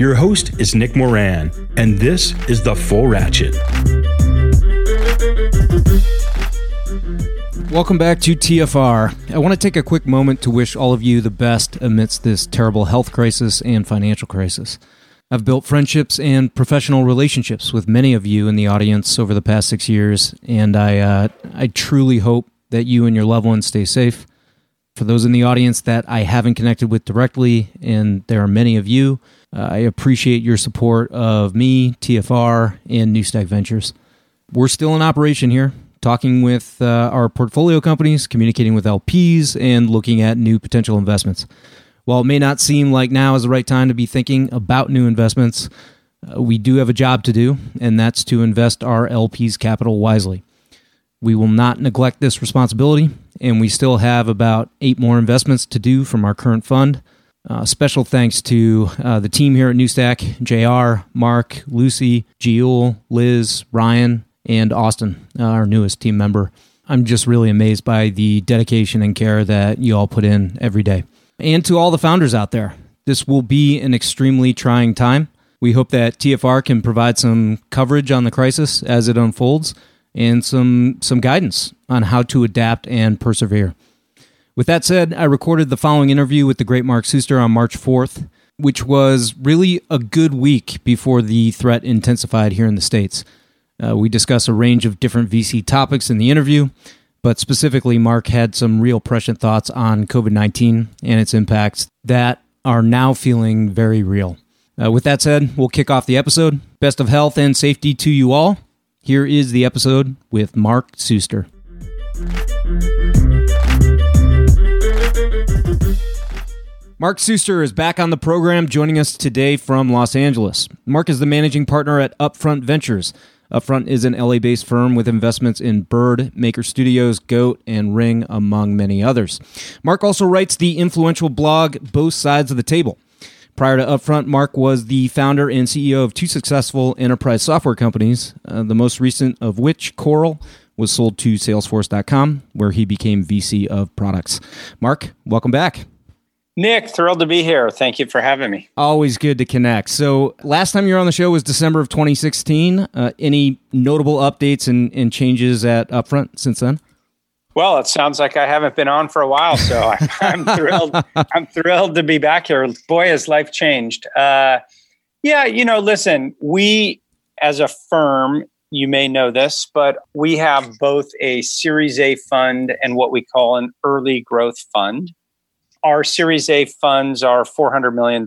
Your host is Nick Moran, and this is The Full Ratchet. Welcome back to TFR. I want to take a quick moment to wish all of you the best amidst this terrible health crisis and financial crisis. I've built friendships and professional relationships with many of you in the audience over the past six years, and I, uh, I truly hope that you and your loved ones stay safe. For those in the audience that I haven't connected with directly, and there are many of you, uh, I appreciate your support of me, TFR, and Newstack Ventures. We're still in operation here, talking with uh, our portfolio companies, communicating with LPs, and looking at new potential investments. While it may not seem like now is the right time to be thinking about new investments, uh, we do have a job to do, and that's to invest our LPs' capital wisely. We will not neglect this responsibility, and we still have about eight more investments to do from our current fund. Uh, special thanks to uh, the team here at Newstack JR, Mark, Lucy, Giul, Liz, Ryan, and Austin, uh, our newest team member. I'm just really amazed by the dedication and care that you all put in every day. And to all the founders out there, this will be an extremely trying time. We hope that TFR can provide some coverage on the crisis as it unfolds and some some guidance on how to adapt and persevere. With that said, I recorded the following interview with the great Mark Suster on March 4th, which was really a good week before the threat intensified here in the States. Uh, we discuss a range of different VC topics in the interview, but specifically, Mark had some real prescient thoughts on COVID 19 and its impacts that are now feeling very real. Uh, with that said, we'll kick off the episode. Best of health and safety to you all. Here is the episode with Mark Suster. Mark Suster is back on the program, joining us today from Los Angeles. Mark is the managing partner at Upfront Ventures. Upfront is an LA based firm with investments in Bird, Maker Studios, Goat, and Ring, among many others. Mark also writes the influential blog Both Sides of the Table. Prior to Upfront, Mark was the founder and CEO of two successful enterprise software companies, uh, the most recent of which, Koral, was sold to Salesforce.com, where he became VC of products. Mark, welcome back. Nick, thrilled to be here. Thank you for having me. Always good to connect. So, last time you were on the show was December of 2016. Uh, any notable updates and, and, changes at Upfront since then? Well, it sounds like I haven't been on for a while, so I'm, I'm thrilled. I'm thrilled to be back here. Boy, has life changed. Uh, yeah, you know, listen, we as a firm, you may know this, but we have both a Series A fund and what we call an early growth fund our Series A funds are $400 million,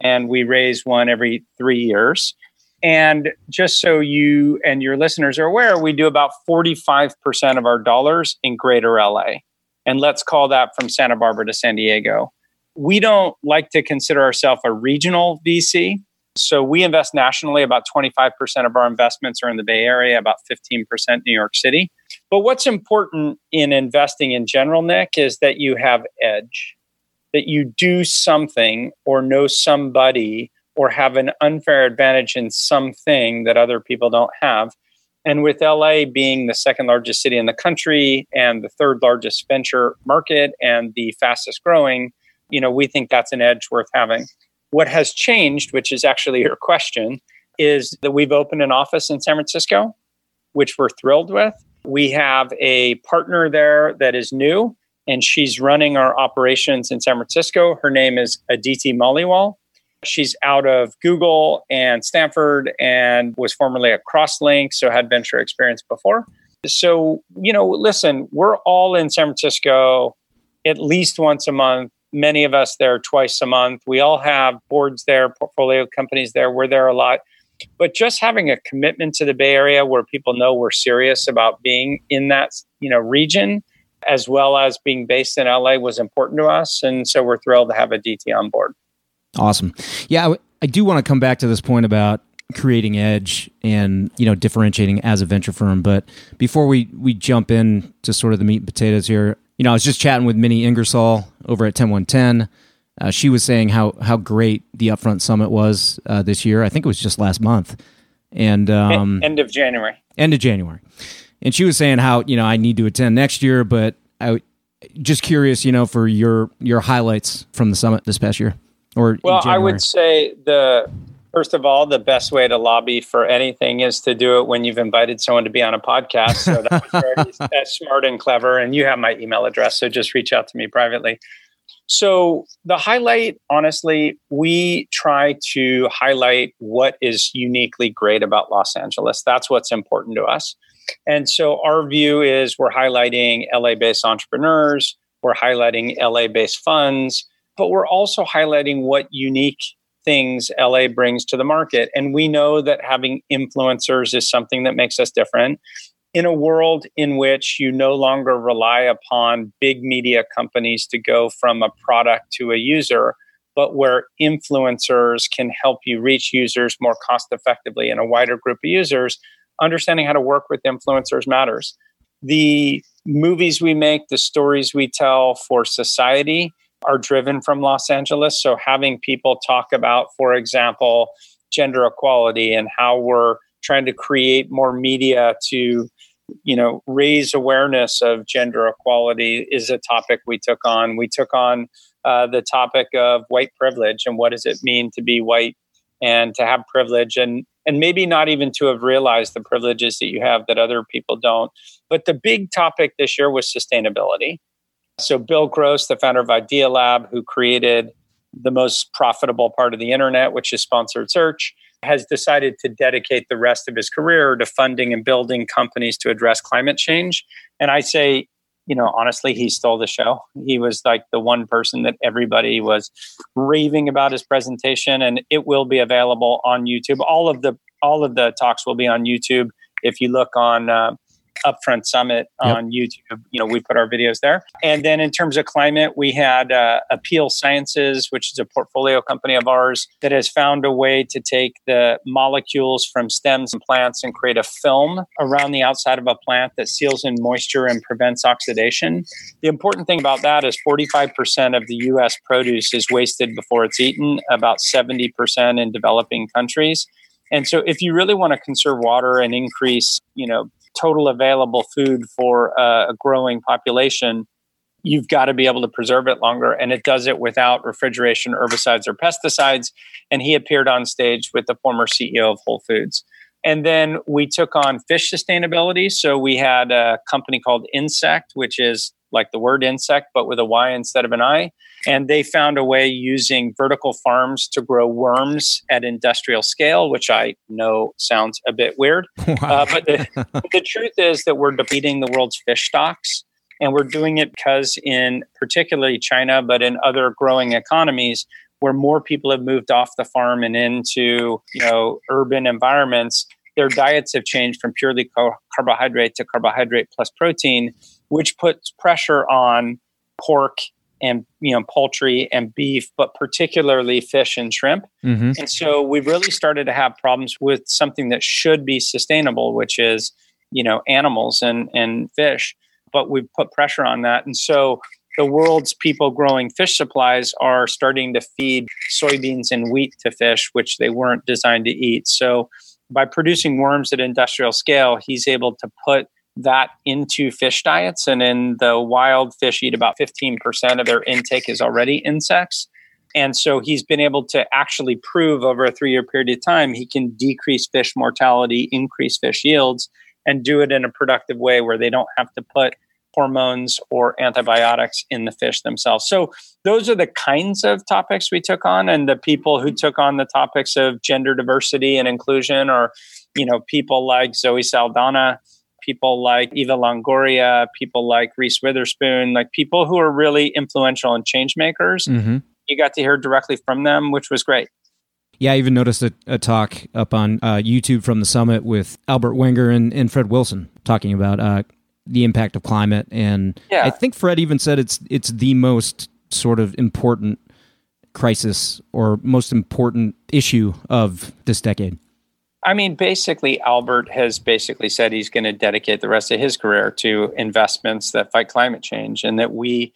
and we raise one every three years. And just so you and your listeners are aware, we do about 45% of our dollars in greater LA. And let's call that from Santa Barbara to San Diego. We don't like to consider ourselves a regional VC. So we invest nationally. About 25% of our investments are in the Bay Area, about 15% New York City. But what's important in investing in general, Nick, is that you have edge, that you do something or know somebody or have an unfair advantage in something that other people don't have. And with LA being the second largest city in the country and the third largest venture market and the fastest growing, you know, we think that's an edge worth having. What has changed, which is actually your question, is that we've opened an office in San Francisco, which we're thrilled with. We have a partner there that is new, and she's running our operations in San Francisco. Her name is Aditi Maliwal. She's out of Google and Stanford and was formerly at Crosslink, so had venture experience before. So, you know, listen, we're all in San Francisco at least once a month. Many of us there twice a month. We all have boards there, portfolio companies there. We're there a lot. But just having a commitment to the Bay Area where people know we're serious about being in that, you know, region as well as being based in LA was important to us. And so we're thrilled to have Aditi on board. Awesome. Yeah, I do want to come back to this point about creating edge and you know differentiating as a venture firm. But before we we jump in to sort of the meat and potatoes here, you know, I was just chatting with Minnie Ingersoll over at Ten One Ten. Uh, she was saying how how great the Upfront Summit was uh, this year. I think it was just last month, and um, end of January. End of January, and she was saying how you know I need to attend next year, but I just curious, you know, for your your highlights from the summit this past year. Or well, I would say the first of all, the best way to lobby for anything is to do it when you've invited someone to be on a podcast. So that very that's smart and clever. And you have my email address, so just reach out to me privately. So the highlight, honestly, we try to highlight what is uniquely great about Los Angeles. That's what's important to us. And so our view is we're highlighting LA based entrepreneurs, we're highlighting LA based funds, but we're also highlighting what unique things LA brings to the market. And we know that having influencers is something that makes us different. In a world in which you no longer rely upon big media companies to go from a product to a user, but where influencers can help you reach users more cost effectively and a wider group of users, understanding how to work with influencers matters. The movies we make, the stories we tell for society are driven from Los Angeles. So having people talk about, for example, gender equality and how we're trying to create more media to you know raise awareness of gender equality is a topic we took on. We took on uh, the topic of white privilege and what does it mean to be white and to have privilege and and maybe not even to have realized the privileges that you have that other people don't. But the big topic this year was sustainability so, Bill Gross, the founder of Idealab, who created the most profitable part of the internet, which is sponsored search, has decided to dedicate the rest of his career to funding and building companies to address climate change. And I say, you know, honestly, he stole the show. He was like the one person that everybody was raving about his presentation, and it will be available on YouTube. All of the all of the talks will be on YouTube. If you look on uh, Upfront Summit yep. on YouTube. You know, we put our videos there. And then in terms of climate, we had uh, Apeel Sciences, which is a portfolio company of ours that has found a way to take the molecules from stems and plants and create a film around the outside of a plant that seals in moisture and prevents oxidation. The important thing about that is 45% of the US produce is wasted before it's eaten, about 70% in developing countries. And so if you really want to conserve water and increase, you know, total available food for uh, a growing population, you've got to be able to preserve it longer. And it does it without refrigeration, herbicides, or pesticides. And he appeared on stage with the former CEO of Whole Foods. And then we took on fish sustainability. So we had a company called Ynsect, which is like the word insect, but with a Y instead of an I. And they found a way using vertical farms to grow worms at industrial scale, which I know sounds a bit weird. Wow. Uh, but the, the truth is that we're depleting the world's fish stocks. And we're doing it because, in particularly China, but in other growing economies, where more people have moved off the farm and into you know urban environments, their diets have changed from purely carbohydrate to carbohydrate plus protein, which puts pressure on pork and you know poultry and beef but particularly fish and shrimp. Mm-hmm. and so we've really started to have problems with something that should be sustainable which is you know animals and and fish but we've put pressure on that. And so the world's people growing fish supplies are starting to feed soybeans and wheat to fish which they weren't designed to eat. So by producing worms at industrial scale he's able to put that into fish diets. And in the wild, fish eat about 15% of their intake is already insects. And so he's been able to actually prove over a three year period of time he can decrease fish mortality, increase fish yields, and do it in a productive way where they don't have to put hormones or antibiotics in the fish themselves. So those are the kinds of topics we took on and the people who took on the topics of gender diversity and inclusion or you know people like Zoe Saldana, people like Eva Longoria, people like Reese Witherspoon, like people who are really influential and change makers. Mm-hmm. You got to hear directly from them, which was great. Yeah, I even noticed a, a talk up on uh, YouTube from the summit with Albert Wenger and, and Fred Wilson talking about uh, the impact of climate, and yeah. I think Fred even said it's it's the most sort of important crisis or most important issue of this decade. I mean, basically, Albert has basically said he's going to dedicate the rest of his career to investments that fight climate change, and that we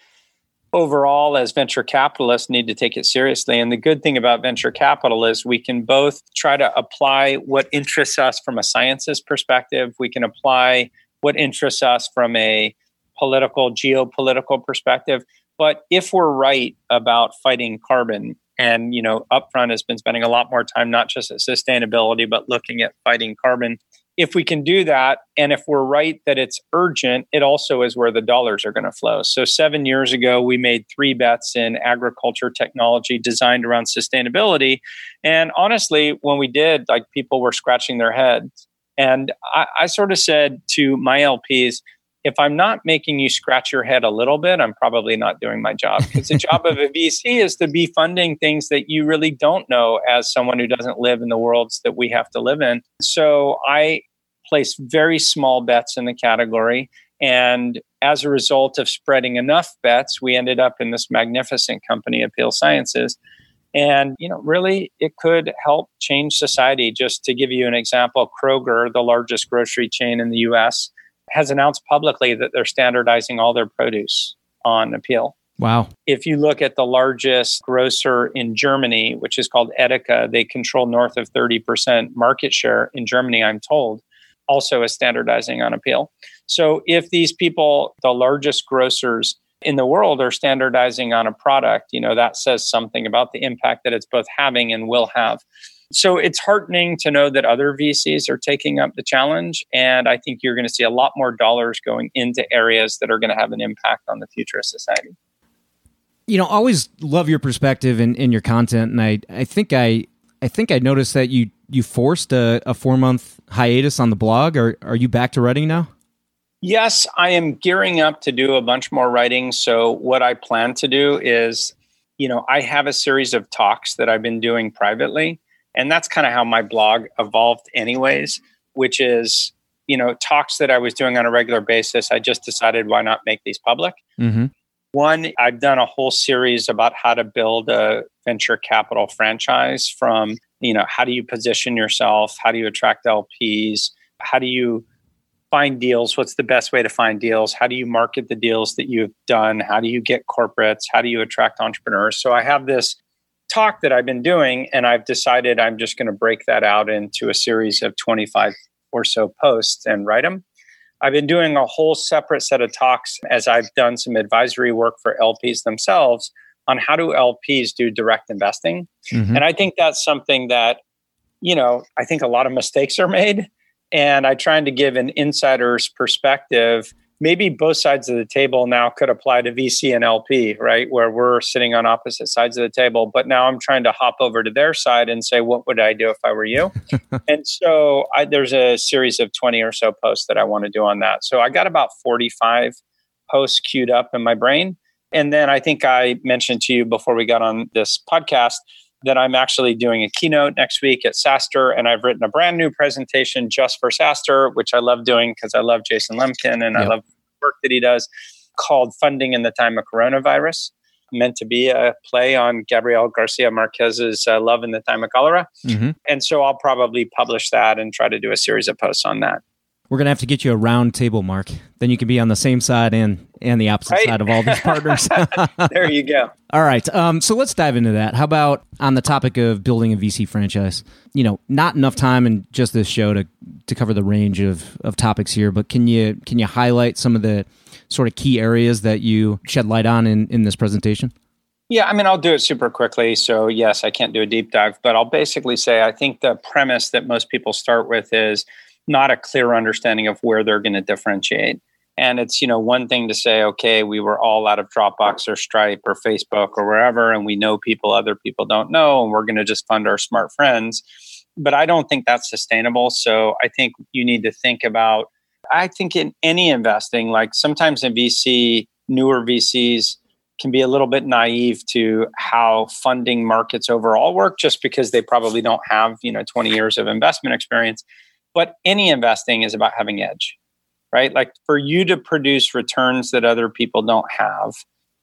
overall as venture capitalists need to take it seriously. And the good thing about venture capital is we can both try to apply what interests us from a sciences perspective. We can apply what interests us from a political geopolitical perspective. But if we're right about fighting carbon and you know upfront has been spending a lot more time not just at sustainability but looking at fighting carbon if we can do that, and if we're right that it's urgent, it also is where the dollars are going to flow. So, seven years ago, we made three bets in agriculture technology designed around sustainability. And honestly, when we did, like people were scratching their heads. And I, I sort of said to my LPs, if I'm not making you scratch your head a little bit, I'm probably not doing my job. Because the job of a VC is to be funding things that you really don't know as someone who doesn't live in the worlds that we have to live in. So I place very small bets in the category. And as a result of spreading enough bets, we ended up in this magnificent company, Apeel Sciences. And, you know, really it could help change society. Just to give you an example, Kroger, the largest grocery chain in the US, has announced publicly that they're standardizing all their produce on Apeel. Wow. If you look at the largest grocer in Germany, which is called Edeka, they control north of 30% market share in Germany, I'm told, also is standardizing on Apeel. So if these people, the largest grocers in the world, are standardizing on a product, you know, that says something about the impact that it's both having and will have. So it's heartening to know that other VCs are taking up the challenge. And I think you're going to see a lot more dollars going into areas that are going to have an impact on the future of society. You know, always love your perspective and, and your content. And I, I think I I think I noticed that you you forced a, a four month hiatus on the blog. Are are you back to writing now? Yes, I am gearing up to do a bunch more writing. So what I plan to do is, you know, I have a series of talks that I've been doing privately and that's kind of how my blog evolved, anyways, which is, you know, talks that I was doing on a regular basis. I just decided why not make these public? Mm-hmm. One, I've done a whole series about how to build a venture capital franchise from, you know, how do you position yourself? How do you attract LPs? How do you find deals? What's the best way to find deals? How do you market the deals that you've done? How do you get corporates? How do you attract entrepreneurs? So I have this talk that I've been doing, and I've decided I'm just going to break that out into a series of 25 or so posts and write them. I've been doing a whole separate set of talks as I've done some advisory work for LPs themselves on how do LPs do direct investing. Mm-hmm. And I think that's something that, you know, I think a lot of mistakes are made. And I trying to give an insider's perspective maybe both sides of the table now could apply to VC and LP, right? Where we're sitting on opposite sides of the table. But now I'm trying to hop over to their side and say, what would I do if I were you? and so I, there's a series of 20 or so posts that I want to do on that. So I got about 45 posts queued up in my brain. And then I think I mentioned to you before we got on this podcast that I'm actually doing a keynote next week at SaaStr, and I've written a brand new presentation just for SaaStr, which I love doing because I love Jason Lemkin and yep. I love work that he does, called "Funding in the Time of Coronavirus." Meant to be a play on Gabriel Garcia Marquez's uh, "Love in the Time of Cholera," mm-hmm. and so I'll probably publish that and try to do a series of posts on that. We're gonna have to get you a round table, Mark. Then you can be on the same side and and the opposite right? side of all these partners. there you go. All right. Um, so let's dive into that. How about on the topic of building a VC franchise? You know, not enough time in just this show to to cover the range of of topics here, but can you can you highlight some of the sort of key areas that you shed light on in in this presentation? Yeah, I mean, I'll do it super quickly. So, yes, I can't do a deep dive, but I'll basically say I think the premise that most people start with is not a clear understanding of where they're going to differentiate. And it's, you know, one thing to say, okay, we were all out of Dropbox or Stripe or Facebook or wherever, and we know people other people don't know, and we're going to just fund our smart friends. But I don't think that's sustainable. So I think you need to think about, I think in any investing, like sometimes in VC, newer VCs can be a little bit naive to how funding markets overall work just because they probably don't have, you know, 20 years of investment experience. But any investing is about having edge right? Like for you to produce returns that other people don't have,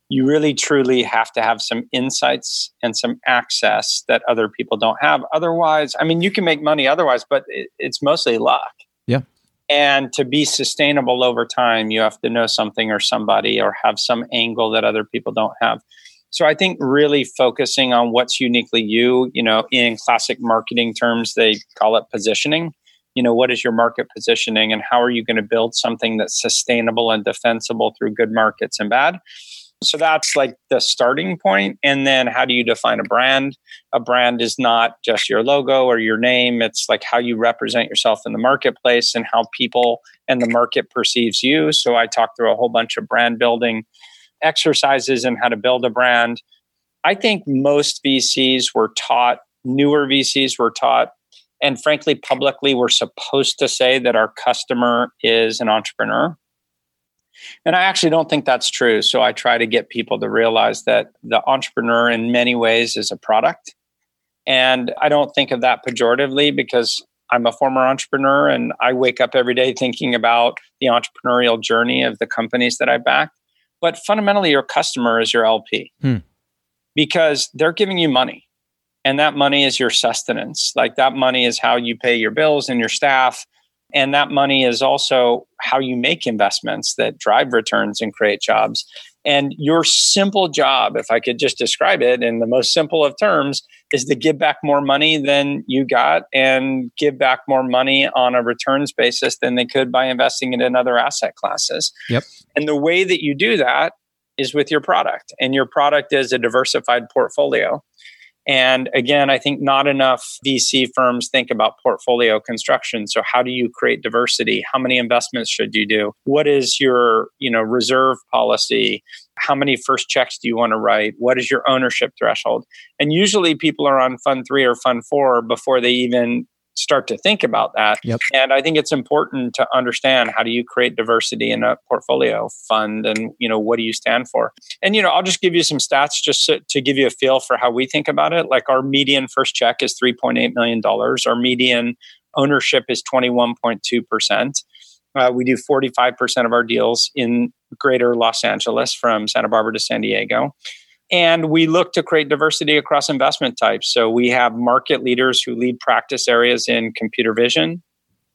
you really truly have to have some insights and some access that other people don't have. Otherwise, I mean, you can make money otherwise, but it, it's mostly luck. Yeah. And to be sustainable over time, you have to know something or somebody or have some angle that other people don't have. So I think really focusing on what's uniquely you, you know, in classic marketing terms, they call it positioning you know what is your market positioning and how are you going to build something that's sustainable and defensible through good markets and bad? So that's like the starting point and then how do you define a brand? A brand is not just your logo or your name it's like how you represent yourself in the marketplace and how people and the market perceives you. So i talked through a whole bunch of brand building exercises and how to build a brand. I think most vcs were taught newer vcs were taught and frankly, publicly, we're supposed to say that our customer is an entrepreneur. And I actually don't think that's true. So I try to get people to realize that the entrepreneur, in many ways, is a product. And I don't think of that pejoratively because I'm a former entrepreneur and I wake up every day thinking about the entrepreneurial journey of the companies that I back. But fundamentally, your customer is your LP hmm. because they're giving you money and that money is your sustenance. Like that money is how you pay your bills and your staff. And that money is also how you make investments that drive returns and create jobs. And your simple job if i could just describe it in the most simple of terms is to give back more money than you got and give back more money on a returns basis than they could by investing it in other asset classes. Yep. And the way that you do that is with your product. And your product is a diversified portfolio and again, I think not enough VC firms think about portfolio construction. So how do you create diversity? How many investments should you do? What is your, you know, reserve policy? How many first checks do you want to write? What is your ownership threshold? And usually people are on fund 3 or fund 4 before they even start to think about that. Yep. And I think it's important to understand how do you create diversity in a portfolio fund and you know what do you stand for. And you know, I'll just give you some stats just so, to give you a feel for how we think about it. Like our median first check is 3.8 million dollars. Our median ownership is 21.2%. Uh, we do 45% of our deals in greater Los Angeles from Santa Barbara to San Diego. And we look to create diversity across investment types. So we have market leaders who lead practice areas in computer vision,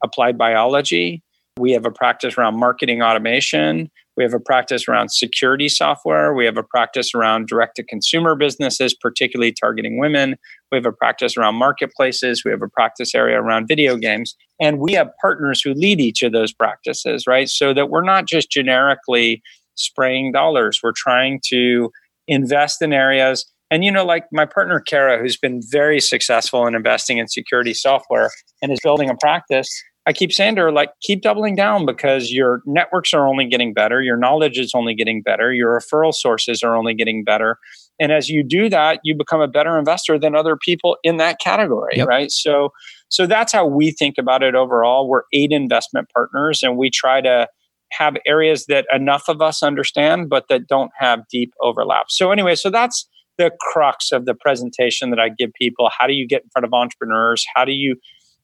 applied biology. We have a practice around marketing automation. We have a practice around security software. We have a practice around direct to consumer businesses, particularly targeting women. We have a practice around marketplaces. We have a practice area around video games. And we have partners who lead each of those practices, right? So that we're not just generically spraying dollars. We're trying to invest in areas. And, you know, like my partner, Kara, who's been very successful in investing in security software and is building a practice, I keep saying to her, like, keep doubling down because your networks are only getting better, your knowledge is only getting better, your referral sources are only getting better. And as you do that, you become a better investor than other people in that category, yep. right? So, so that's how we think about it overall. We're eight investment partners, and we try to have areas that enough of us understand, but that don't have deep overlap. So, anyway, so that's the crux of the presentation that I give people. How do you get in front of entrepreneurs? How do you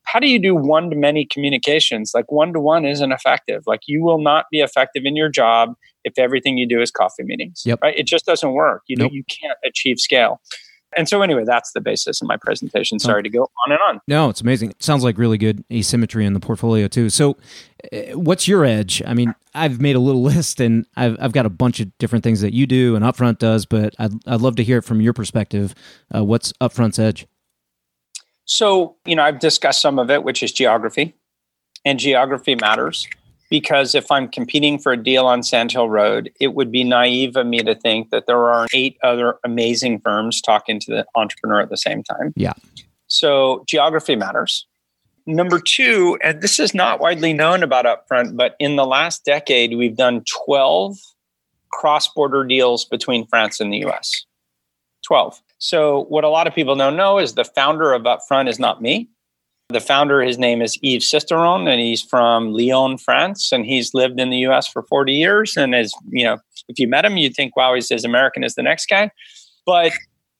how do you do one to many communications? Like one to one isn't effective. Like you will not be effective in your job if everything you do is coffee meetings. Yep. Right? It just doesn't work. You know, you can't achieve scale. And so, anyway, that's the basis of my presentation. Sorry oh. to go on and on. No, it's amazing. It sounds like really good asymmetry in the portfolio, too. So, uh, what's your edge? I mean, I've made a little list and I've, I've got a bunch of different things that you do and Upfront does, but I'd, I'd love to hear it from your perspective. Uh, what's Upfront's edge? So, you know, I've discussed some of it, which is geography, and geography matters because if I'm competing for a deal on Sand Hill Road, it would be naive of me to think that there are eight other amazing firms talking to the entrepreneur at the same time. Yeah. So geography matters. number two, and this is not widely known about Upfront, but in the last decade, we've done 12 cross border deals between France and the US. 12. So, what a lot of people don't know is the founder of Upfront is not me. The founder, his name is Yves Sisteron, and he's from Lyon, France, and he's lived in the U.S. for 40 years. And as you know, if you met him, you'd think, "Wow, he's as American as the next guy." But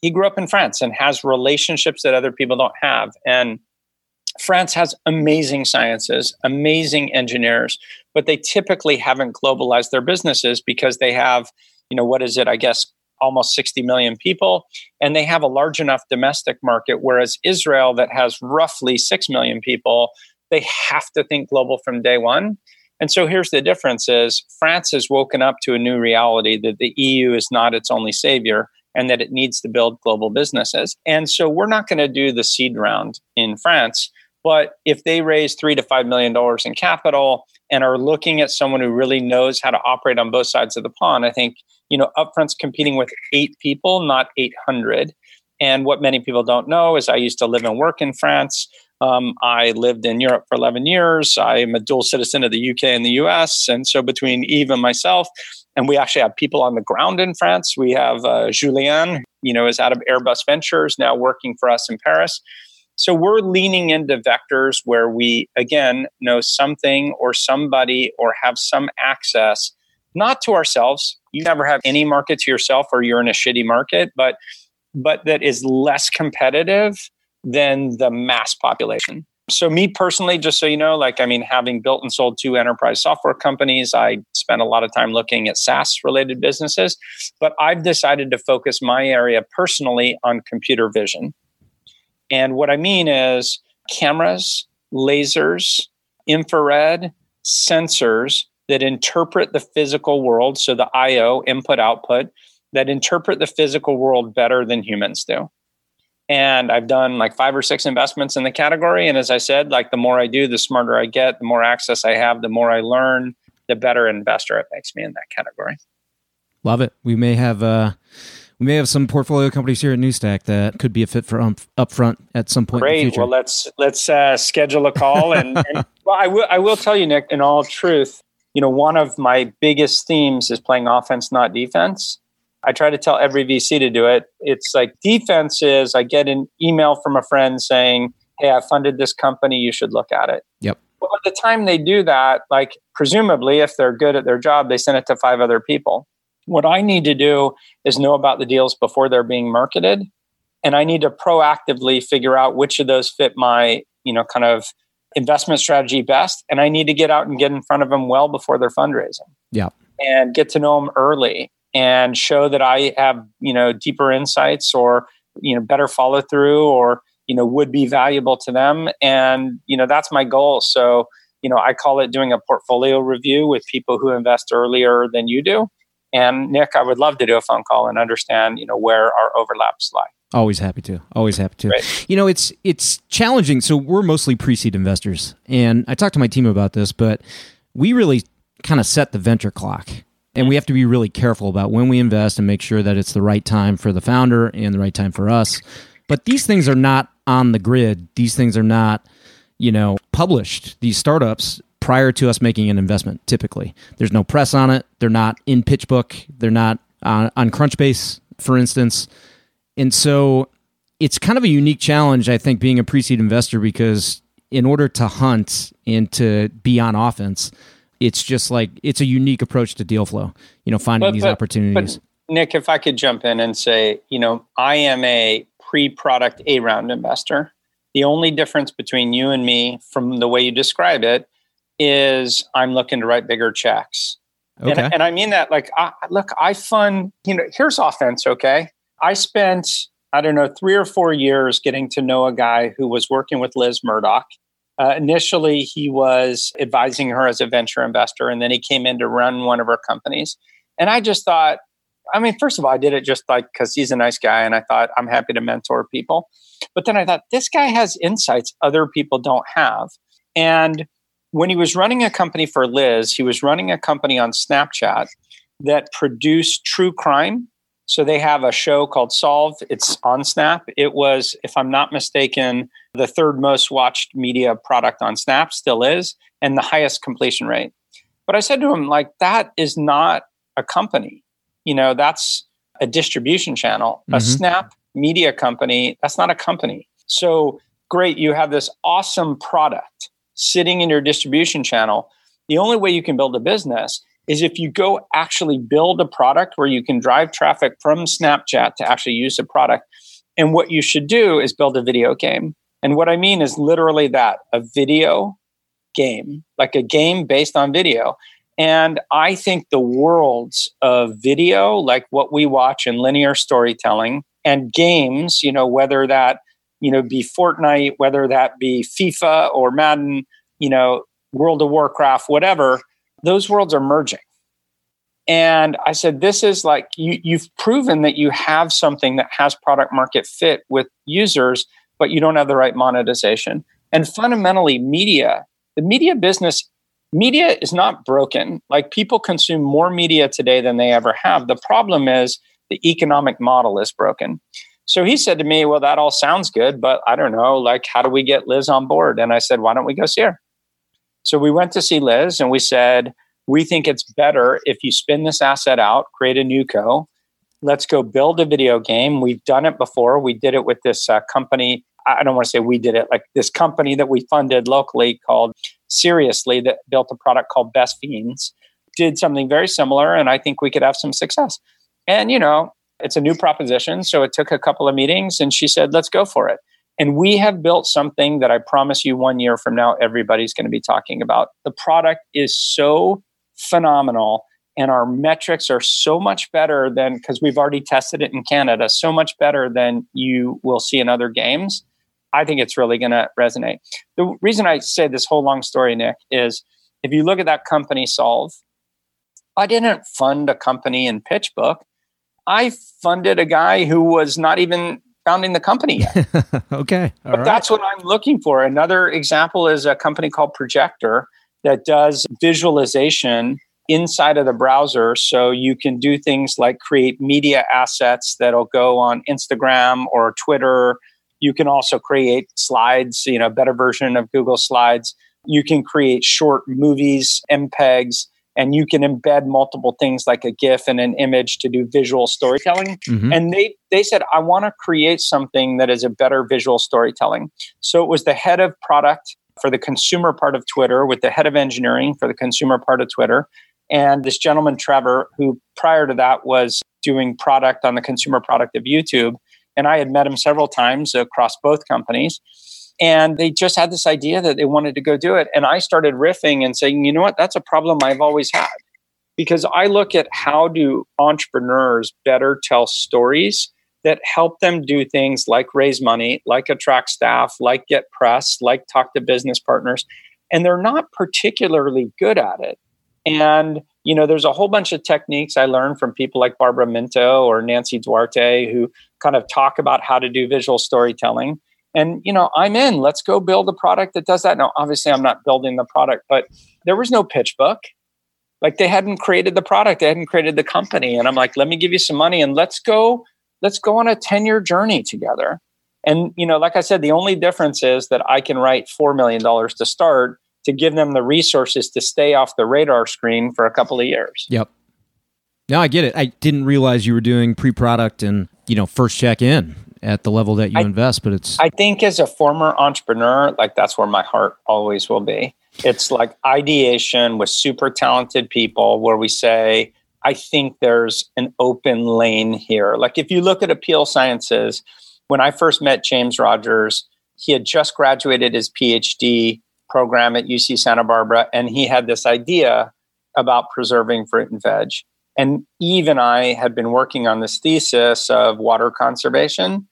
he grew up in France and has relationships that other people don't have. And France has amazing sciences, amazing engineers, but they typically haven't globalized their businesses because they have, you know, what is it? I guess almost 60 million people, and they have a large enough domestic market. Whereas Israel, that has roughly 6 million people, they have to think global from day one. And so here's the difference is France has woken up to a new reality that the EU is not its only savior and that it needs to build global businesses. And so we're not going to do the seed round in France, but if they raise 3 to 5 million dollars in capital and are looking at someone who really knows how to operate on both sides of the pond, I think you know, Upfront's competing with eight people, not 800. And what many people don't know is I used to live and work in France. Um, I lived in Europe for 11 years. I am a dual citizen of the UK and the US. And so between Yves and myself, and we actually have people on the ground in France. We have uh, Julien, you know, is out of Airbus Ventures, now working for us in Paris. So we're leaning into vectors where we, again, know something or somebody or have some access not to ourselves. You never have any market to yourself or you're in a shitty market, but but that is less competitive than the mass population. So me personally, just so you know, like I mean, having built and sold two enterprise software companies, I spent a lot of time looking at SaaS related businesses, but I've decided to focus my area personally on computer vision. And what I mean is cameras, lasers, infrared, sensors that interpret the physical world, so the IO, input output, that interpret the physical world better than humans do. And I've done like five or six investments in the category. And as I said, like the more I do, the smarter I get, the more access I have, the more I learn, the better investor it makes me in that category. Love it. We may have uh we may have some portfolio companies here at Newstack that could be a fit for um, upfront at some point. Great. Well, let's let's uh, schedule a call. And, and well, I will I will tell you, Nick, in all truth, you know, one of my biggest themes is playing offense, not defense. I try to tell every VC to do it. It's like defense is I get an email from a friend saying, Hey, I funded this company, you should look at it. Yep. Well, by the time they do that, like presumably if they're good at their job, they send it to five other people. What I need to do is know about the deals before they're being marketed. And I need to proactively figure out which of those fit my, you know, kind of investment strategy best and i need to get out and get in front of them well before they're fundraising. Yeah. And get to know them early and show that i have you know deeper insights or you know better follow through or you know would be valuable to them. And you know that's my goal. So you know i call it doing a portfolio review with people who invest earlier than you do and nick i would love to do a phone call and understand you know where our overlaps lie Always happy to. Always happy to. Right. You know, it's it's challenging. So we're mostly pre-seed investors, and I talked to my team about this, but we really kind of set the venture clock, and we have to be really careful about when we invest and make sure that it's the right time for the founder and the right time for us. But these things are not on the grid. These things are not, you know, published. These startups prior to us making an investment. Typically, there's no press on it. They're not in PitchBook. They're not on, on Crunchbase, for instance and so it's kind of a unique challenge, I think, being a pre seed investor because in order to hunt and to be on offense, it's just like it's a unique approach to deal flow, you know, finding but, these but, opportunities. But Nick, if I could jump in and say, you know, I am a pre product A round investor. The only difference between you and me from the way you describe it is I'm looking to write bigger checks. Okay. And, and I mean that like, I, look, I fund, you know, here's offense, okay? I spent, I don't know, three or four years getting to know a guy who was working with Liz Murdoch. Uh, initially, he was advising her as a venture investor, and then he came in to run one of her companies. And I just thought, I mean, first of all, I did it just like because he's a nice guy, and I thought I'm happy to mentor people. But then I thought this guy has insights other people don't have. And when he was running a company for Liz, he was running a company on Snapchat that produced true crime So they have a show called Solve. It's on Snap. It was, if I'm not mistaken, the third most watched media product on Snap, still is, and the highest completion rate. But I said to him, like, that is not a company. You know, that's a distribution channel. Mm-hmm. A Snap media company, that's not a company. So great, you have this awesome product sitting in your distribution channel. The only way you can build a business is if you go actually build a product where you can drive traffic from Snapchat to actually use the product. And what you should do is build a video game. And what I mean is literally that a video game, like a game based on video. And I think the worlds of video, like what we watch in linear storytelling, and games, you know, whether that, you know, be Fortnite, whether that be FIFA or Madden, you know, World of Warcraft, whatever, those worlds are merging. And I said, this is like you, you've proven that you have something that has product market fit with users, but you don't have the right monetization. And fundamentally, media, the media business, media is not broken. Like people consume more media today than they ever have. The problem is the economic model is broken. So he said to me, Well, that all sounds good, but I don't know, like, how do we get Liz on board? And I said, Why don't we go see her? So we went to see Liz and we said, we think it's better if you spin this asset out, create a new co. Let's go build a video game. We've done it before. We did it with this uh, company. I don't want to say we did it, like this company that we funded locally called Seriously, that built a product called Best Fiends. Did something very similar, and I think we could have some success. And, you know, it's a new proposition. So it took a couple of meetings, and she said, let's go for it. And we have built something that I promise you one year from now, everybody's going to be talking about. The product is so phenomenal. And our metrics are so much better than because we've already tested it in Canada, so much better than you will see in other games. I think it's really going to resonate. The reason I say this whole long story, Nick, is if you look at that company Solve, I didn't fund a company in PitchBook. I funded a guy who was not even founding the company yet. okay. All but right. that's what I'm looking for. Another example is a company called Projector that does visualization inside of the browser so you can do things like create media assets that'll go on Instagram or Twitter. You can also create slides, you know, a better version of Google Slides. You can create short movies, MPEGs, and you can embed multiple things like a GIF and an image to do visual storytelling. Mm-hmm. And they they said, I want to create something that is a better visual storytelling. So it was the head of product for the consumer part of Twitter with the head of engineering for the consumer part of Twitter. And this gentleman, Trevor, who prior to that was doing product on the consumer product of YouTube. And I had met him several times across both companies. And they just had this idea that they wanted to go do it. And I started riffing and saying, you know what, that's a problem I've always had. Because I look at how do entrepreneurs better tell stories that help them do things like raise money, like attract staff, like get press, like talk to business partners. And they're not particularly good at it. And, you know, there's a whole bunch of techniques I learned from people like Barbara Minto or Nancy Duarte who kind of talk about how to do visual storytelling. And, you know, I'm in. Let's go build a product that does that. Now, obviously, I'm not building the product, but there was no pitch book. Like they hadn't created the product, they hadn't created the company. And I'm like, let me give you some money and let's go let's go on a 10 year journey together. And, you know, like I said, the only difference is that I can write $4 million to start to give them the resources to stay off the radar screen for a couple of years. Yep. No, I get it. I didn't realize you were doing pre product and, you know, first check in at the level that you I, invest, but it's. I think as a former entrepreneur, like that's where my heart always will be. It's like ideation with super talented people where we say, I think there's an open lane here. Like if you look at Apeel Sciences, when I first met James Rogers, he had just graduated his PhD program at UC Santa Barbara, and he had this idea about preserving fruit and veg. And Yves and I had been working on this thesis of water conservation.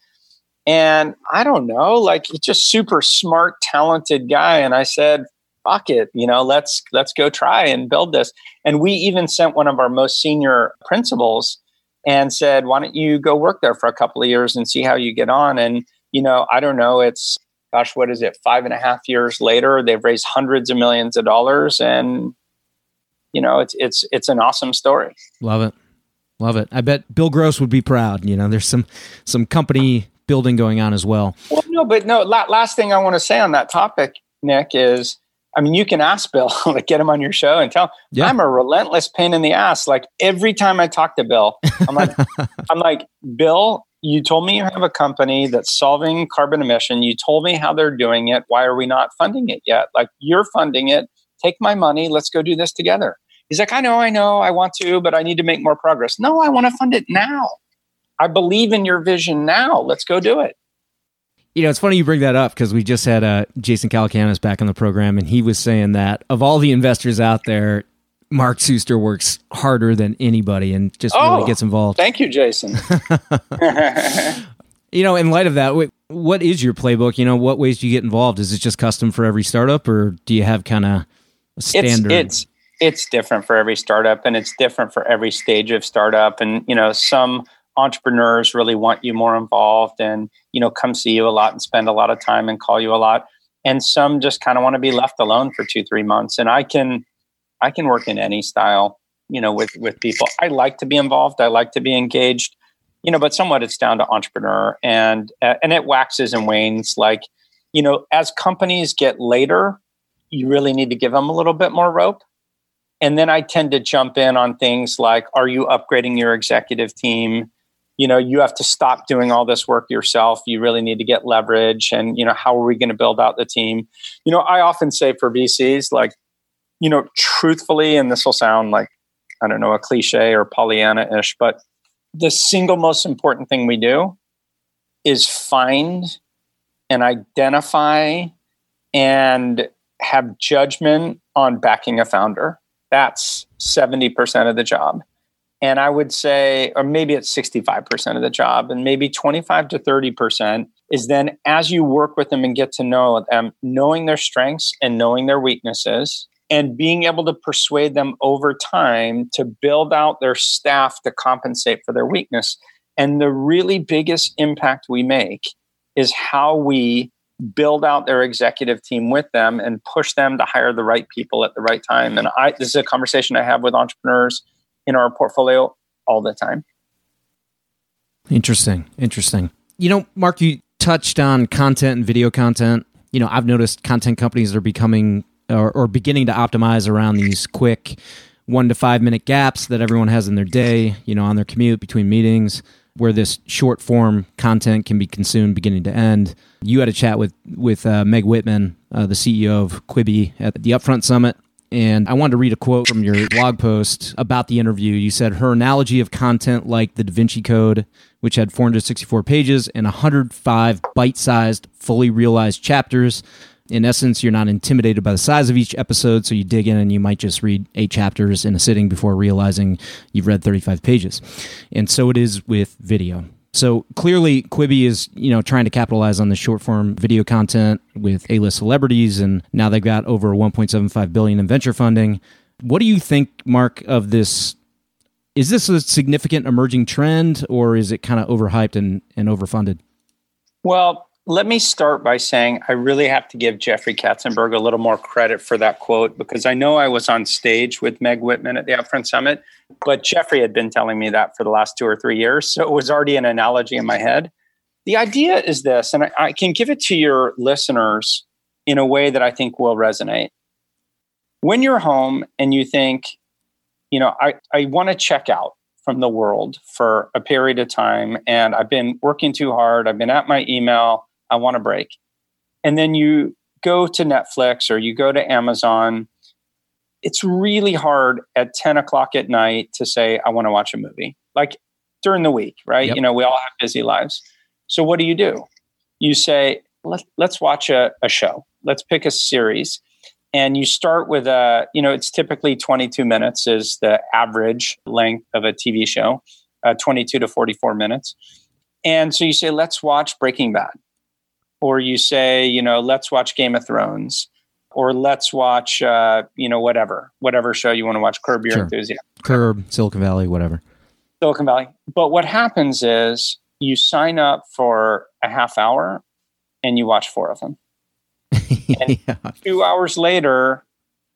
And I don't know, like he's just super smart, talented guy. And I said, fuck it, you know, let's let's go try and build this. And we even sent one of our most senior principals and said, why don't you go work there for a couple of years and see how you get on? And you know, I don't know, it's gosh, what is it? Five and a half years later, they've raised hundreds of millions of dollars, and you know, it's it's it's an awesome story. Love it. Love it. I bet Bill Gross would be proud. You know, there's some some company building going on as well. Well, no, but no. last thing I want to say on that topic, Nick, is I mean, you can ask Bill to get him on your show and tell yeah. I'm a relentless pain in the ass. Like every time I talk to Bill, I'm like, I'm like, Bill, you told me you have a company that's solving carbon emission. You told me how they're doing it. Why are we not funding it yet? Like you're funding it. Take my money. Let's go do this together. He's like, I know, I know, I want to, but I need to make more progress. No, I want to fund it now. I believe in your vision now. Let's go do it. You know, it's funny you bring that up because we just had uh, Jason Calacanis back on the program, and he was saying that of all the investors out there, Mark Suster works harder than anybody and just oh, really gets involved. Thank you, Jason. you know, in light of that, what is your playbook? You know, what ways do you get involved? Is it just custom for every startup, or do you have kind of standard? It's, it's it's different for every startup, and it's different for every stage of startup. And you know, some entrepreneurs really want you more involved and you know come see you a lot and spend a lot of time and call you a lot. And some just kind of want to be left alone for two three months. And i can i can work in any style you know with with people. I like to be involved. I like to be engaged you know but somewhat it's down to entrepreneur. And uh, and it waxes and wanes. Like you know as companies get later you really need to give them a little bit more rope. And then i tend to jump in on things like are you upgrading your executive team you know you have to stop doing all this work yourself. You really need to get leverage and you know how are we going to build out the team? You know i often say for vcs like you know truthfully and this will sound like i don't know a cliche or pollyanna-ish but the single most important thing we do is find and identify and have judgment on backing a founder. That's 70% of the job and I would say, or maybe it's 65% of the job, and maybe 25 to 30% is then as you work with them and get to know them, knowing their strengths and knowing their weaknesses, and being able to persuade them over time to build out their staff to compensate for their weakness. And the really biggest impact we make is how we build out their executive team with them and push them to hire the right people at the right time. And I, this is a conversation I have with entrepreneurs in our portfolio all the time. Interesting. Interesting. You know, Mark, you touched on content and video content. You know, I've noticed content companies are becoming or, or beginning to optimize around these quick one to five minute gaps that everyone has in their day, you know, on their commute between meetings, where this short form content can be consumed beginning to end. You had a chat with with uh, Meg Whitman, uh, the CEO of Quibi, at the Upfront Summit, and I wanted to read a quote from your blog post about the interview. You said her analogy of content like the Da Vinci Code, which had 464 pages and 105 bite sized, fully realized chapters. In essence, you're not intimidated by the size of each episode, so you dig in and you might just read eight chapters in a sitting before realizing you've read 35 pages. And so it is with video. So clearly, Quibi is you know trying to capitalize on the short form video content with A list celebrities, and now they've got over 1.75 billion in venture funding. What do you think, Mark, of this? Is this a significant emerging trend, or is it kind of overhyped and, and overfunded? Well, let me start by saying I really have to give Jeffrey Katzenberg a little more credit for that quote because I know I was on stage with Meg Whitman at the Upfront Summit, but Jeffrey had been telling me that for the last two or three years. So it was already an analogy in my head. The idea is this, and I, I can give it to your listeners in a way that I think will resonate. When you're home and you think, you know, I, I want to check out from the world for a period of time and I've been working too hard, I've been at my email I want a break. And then you go to Netflix or you go to Amazon. It's really hard at 10 o'clock at night to say, I want to watch a movie. Like during the week, right? Yep. You know, we all have busy lives. So what do you do? You say, Let, let's watch a, a show. Let's pick a series. And you start with a, you know, it's typically 22 minutes is the average length of a TV show, uh, 22 to 44 minutes. And so you say, let's watch Breaking Bad or you say, you know, let's watch Game of Thrones, or let's watch, uh, you know, whatever, whatever show you want to watch, Curb Your sure. Enthusiasm, Curb, Silicon Valley, whatever. Silicon Valley. But what happens is you sign up for a half hour and you watch four of them. And yeah. two hours later,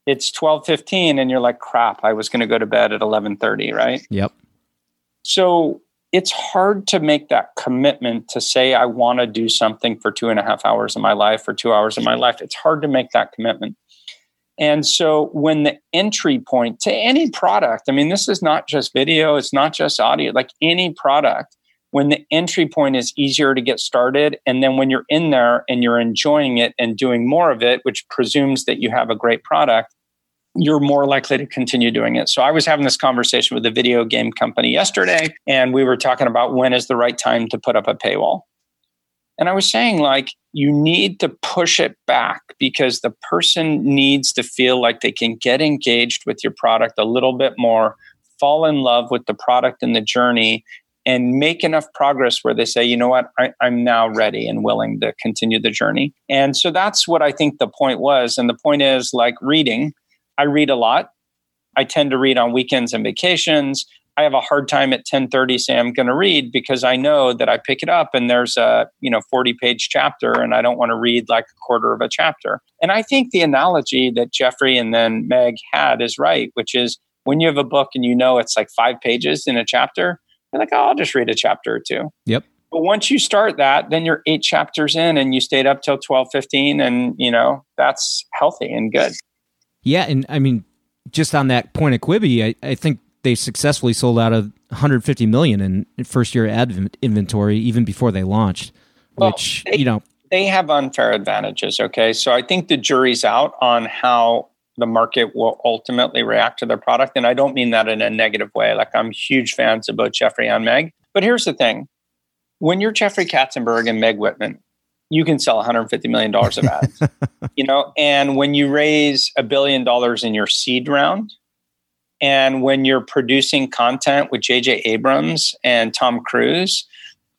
it's twelve fifteen, and you're like, "Crap! I was going to go to bed at eleven thirty, right?" Yep. So it's hard to make that commitment to say, I want to do something for two and a half hours of my life or two hours of my life. It's hard to make that commitment. And so when the entry point to any product, I mean, this is not just video, it's not just audio, like any product, when the entry point is easier to get started. And then when you're in there and you're enjoying it and doing more of it, which presumes that you have a great product, you're more likely to continue doing it. So I was having this conversation with a video game company yesterday, and we were talking about when is the right time to put up a paywall. And I was saying, like, you need to push it back because the person needs to feel like they can get engaged with your product a little bit more, fall in love with the product and the journey, and make enough progress where they say, you know what, I, am now ready and willing to continue the journey. And so that's what I think the point was. And the point is like reading, I read a lot. I tend to read on weekends and vacations. I have a hard time at 10:30 say I'm going to read because I know that I pick it up and there's a, you know, 40-page chapter and I don't want to read like a quarter of a chapter. And I think the analogy that Jeffrey and then Meg had is right, which is when you have a book and you know it's like 5 pages in a chapter, you're like, "Oh, I'll just read a chapter or two. Yep. But once you start that, then you're 8 chapters in and you stayed up till 12:15 and, you know, that's healthy and good. Yeah, and I mean, just on that point of Quibi, I, I think they successfully sold out of 150 million in first year ad inventory even before they launched. Well, which they, you know they have unfair advantages. Okay, so I think the jury's out on how the market will ultimately react to their product, and I don't mean that in a negative way. Like I'm huge fans of both Jeffrey and Meg, but here's the thing: when you're Jeffrey Katzenberg and Meg Whitman, you can sell 150 million dollars of ads. you know, and when you raise a billion dollars in your seed round and when you're producing content with JJ Abrams and Tom Cruise,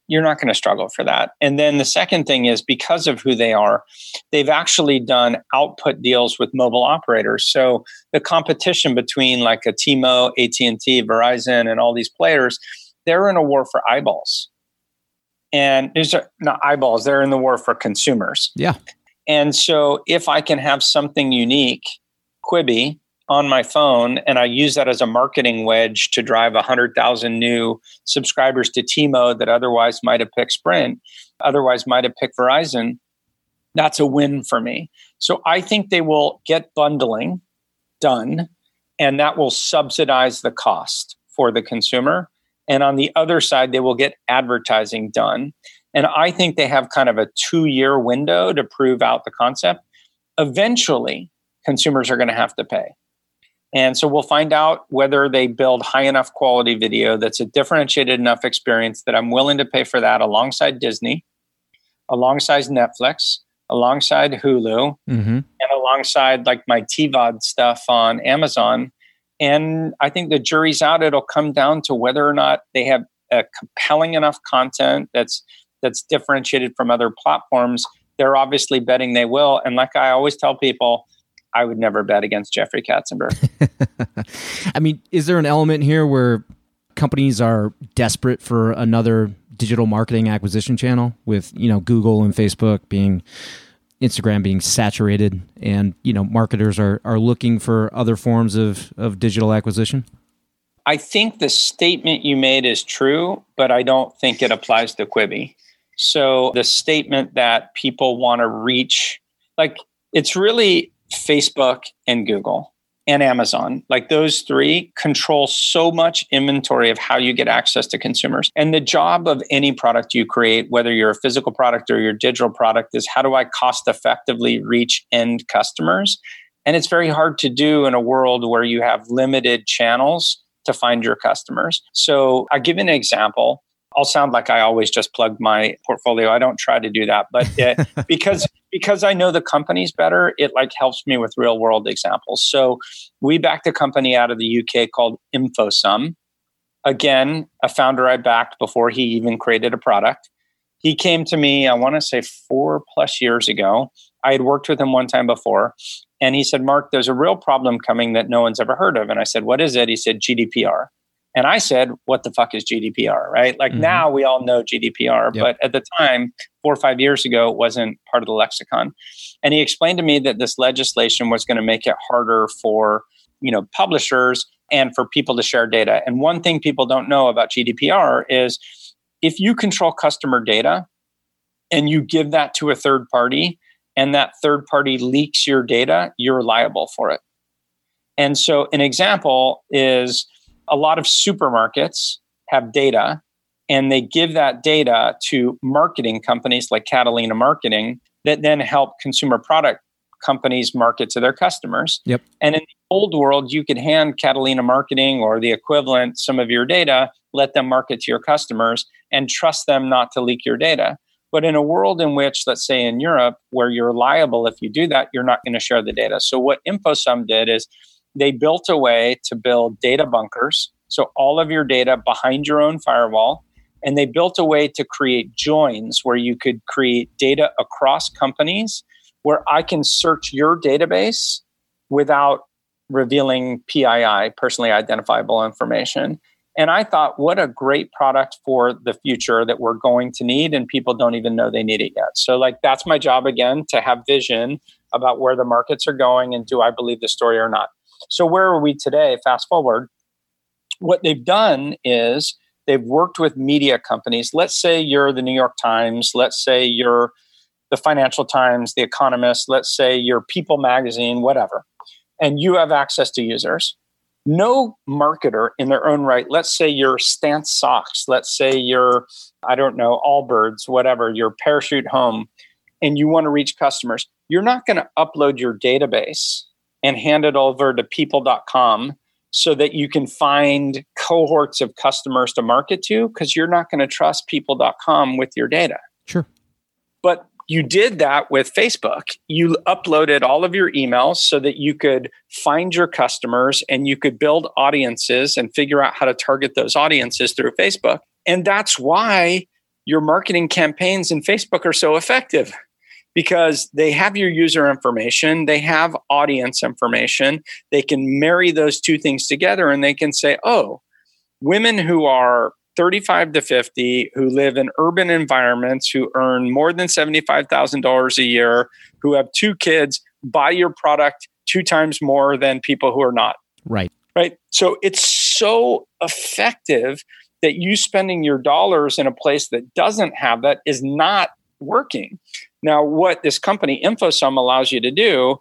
you're not going to struggle for that. And then the second thing is because of who they are, they've actually done output deals with mobile operators. So the competition between like a T-Mo, AT&T, Verizon and all these players, they're in a war for eyeballs. And there's not eyeballs, they're in the war for consumers. Yeah. And so if I can have something unique, Quibi, on my phone and I use that as a marketing wedge to drive 100,000 new subscribers to T-Mo that otherwise might have picked Sprint, otherwise might have picked Verizon, that's a win for me. So I think they will get bundling done and that will subsidize the cost for the consumer. And on the other side, they will get advertising done. And I think they have kind of a two year window to prove out the concept. Eventually, consumers are going to have to pay. And so we'll find out whether they build high enough quality video that's a differentiated enough experience that I'm willing to pay for that alongside Disney, alongside Netflix, alongside Hulu, mm-hmm. and alongside like my TVOD stuff on Amazon. And I think the jury's out. It'll come down to whether or not they have a compelling enough content that's that's differentiated from other platforms. They're obviously betting they will. And like I always tell people, I would never bet against Jeffrey Katzenberg. I mean, is there an element here where companies are desperate for another digital marketing acquisition channel with, you know, Google and Facebook being Instagram being saturated and, you know, marketers are are looking for other forms of of digital acquisition? I think the statement you made is true, but I don't think it applies to Quibi. So the statement that people want to reach like it's really Facebook and Google and Amazon, like those three control so much inventory of how you get access to consumers. And the job of any product you create, whether you're a physical product or your digital product, is how do I cost effectively reach end customers? And it's very hard to do in a world where you have limited channels to find your customers. So I'll give an example. I'll sound like I always just plug my portfolio. I don't try to do that, but it, because because I know the companies better, it like helps me with real world examples. So we backed a company out of the UK called InfoSum. Again, a founder I backed before he even created a product. He came to me, I want to say four plus years ago. I had worked with him one time before. And he said, Mark, there's a real problem coming that no one's ever heard of. And I said, What is it? He said, GDPR. And I said, what the fuck is GDPR, right? Like mm-hmm. now we all know GDPR, yep. but at the time, four or five years ago, it wasn't part of the lexicon. And he explained to me that this legislation was going to make it harder for, you know, publishers and for people to share data. And one thing people don't know about GDPR is if you control customer data and you give that to a third party and that third party leaks your data, you're liable for it. And so, an example is a lot of supermarkets have data and they give that data to marketing companies like Catalina Marketing that then help consumer product companies market to their customers. Yep. And in the old world, you could hand Catalina Marketing or the equivalent some of your data, let them market to your customers, and trust them not to leak your data. But in a world in which, let's say in Europe, where you're liable if you do that, you're not going to share the data. So what InfoSum did is they built a way to build data bunkers. So all of your data behind your own firewall. And they built a way to create joins where you could create data across companies where I can search your database without revealing PII, personally identifiable information. And I thought, what a great product for the future that we're going to need, and people don't even know they need it yet. So, like, that's my job again to have vision about where the markets are going and do I believe the story or not. So, where are we today? Fast forward. What they've done is they've worked with media companies. Let's say you're the New York Times, let's say you're the Financial Times, The Economist, let's say you're People Magazine, whatever, and you have access to users no marketer in their own right, let's say you're Stance Socks, let's say you're, I don't know, Allbirds, whatever, your parachute home, and you want to reach customers, you're not going to upload your database and hand it over to people.com so that you can find cohorts of customers to market to because you're not going to trust people.com with your data. Sure. But you did that with Facebook. You uploaded all of your emails so that you could find your customers and you could build audiences and figure out how to target those audiences through Facebook. And that's why your marketing campaigns in Facebook are so effective because they have your user information, they have audience information, they can marry those two things together and they can say, oh, women who are 35 to 50 who live in urban environments, who earn more than $75,000 a year, who have two kids, buy your product two times more than people who are not. Right. Right. So it's so effective that you spending your dollars in a place that doesn't have that is not working. Now, what this company InfoSum allows you to do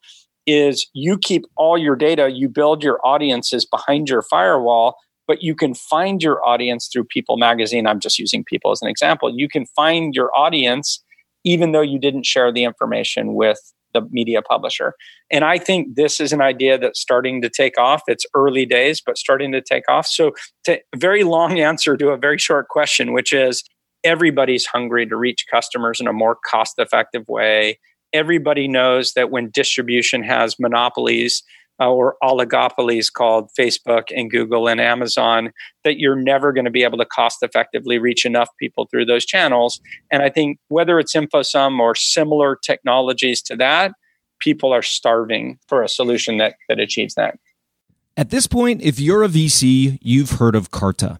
is you keep all your data, you build your audiences behind your firewall, but you can find your audience through People Magazine. I'm just using People as an example. You can find your audience even though you didn't share the information with the media publisher. And I think this is an idea that's starting to take off. It's early days, but starting to take off. So, to, a very long answer to a very short question, which is everybody's hungry to reach customers in a more cost effective way. Everybody knows that when distribution has monopolies, uh, or oligopolies called Facebook and Google and Amazon that you're never going to be able to cost effectively reach enough people through those channels. And I think whether it's InfoSum or similar technologies to that, people are starving for a solution that, that achieves that. At this point, if you're a VC, you've heard of Carta.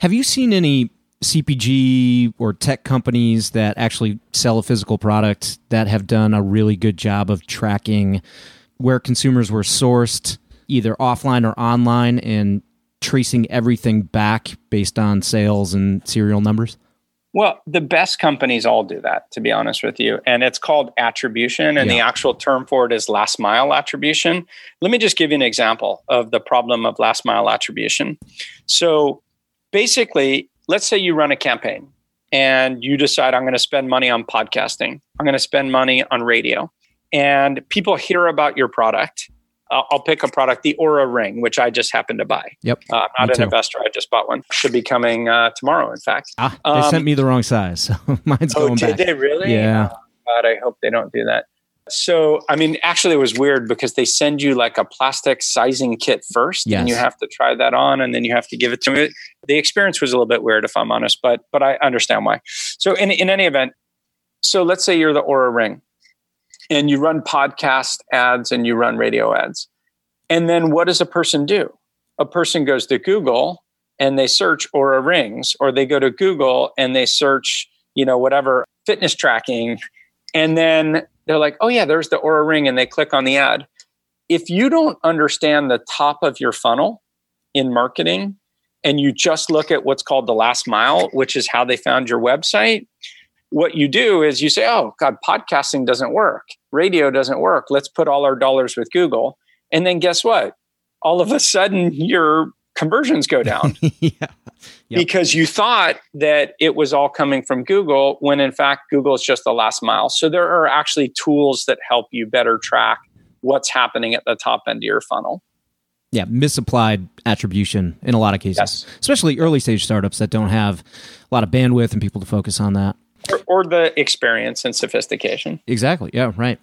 Have you seen any CPG or tech companies that actually sell a physical product that have done a really good job of tracking where consumers were sourced either offline or online and tracing everything back based on sales and serial numbers? Well, the best companies all do that, to be honest with you. And it's called attribution, and yeah. the actual term for it is last mile attribution. Let me just give you an example of the problem of last mile attribution. So basically, let's say you run a campaign and you decide, I'm going to spend money on podcasting, I'm going to spend money on radio, and people hear about your product I'll pick a product, the Oura Ring, which I just happened to buy. Yep. Uh, I'm not an too. investor. I just bought one. Should be coming uh, tomorrow, in fact. Ah, they um, sent me the wrong size. So mine's going back. oh, going did back. they really? Yeah. Oh, God, I hope they don't do that. So, I mean, actually, it was weird because they send you like a plastic sizing kit first, yes. and you have to try that on, and then you have to give it to me. The experience was a little bit weird, if I'm honest, but but I understand why. So, in in any event, so let's say you're the Oura Ring, and you run podcast ads and you run radio ads and then what does a person do? A person goes to Google and they search Oura rings, or they go to Google and they search, you know, whatever fitness tracking. And then they're like, oh, yeah, there's the Oura ring. And they click on the ad. If you don't understand the top of your funnel in marketing, and you just look at what's called the last mile, which is how they found your website, what you do is you say, oh, God, podcasting doesn't work. Radio doesn't work. Let's put all our dollars with Google. And then guess what? All of a sudden, mm-hmm. your conversions go down. yeah. Yep. Because you thought that it was all coming from Google, when in fact, Google is just the last mile. So there are actually tools that help you better track what's happening at the top end of your funnel. Yeah, misapplied attribution in a lot of cases, yes. especially early stage startups that don't have a lot of bandwidth and people to focus on that. Or, or the experience and sophistication. Exactly. Yeah, right.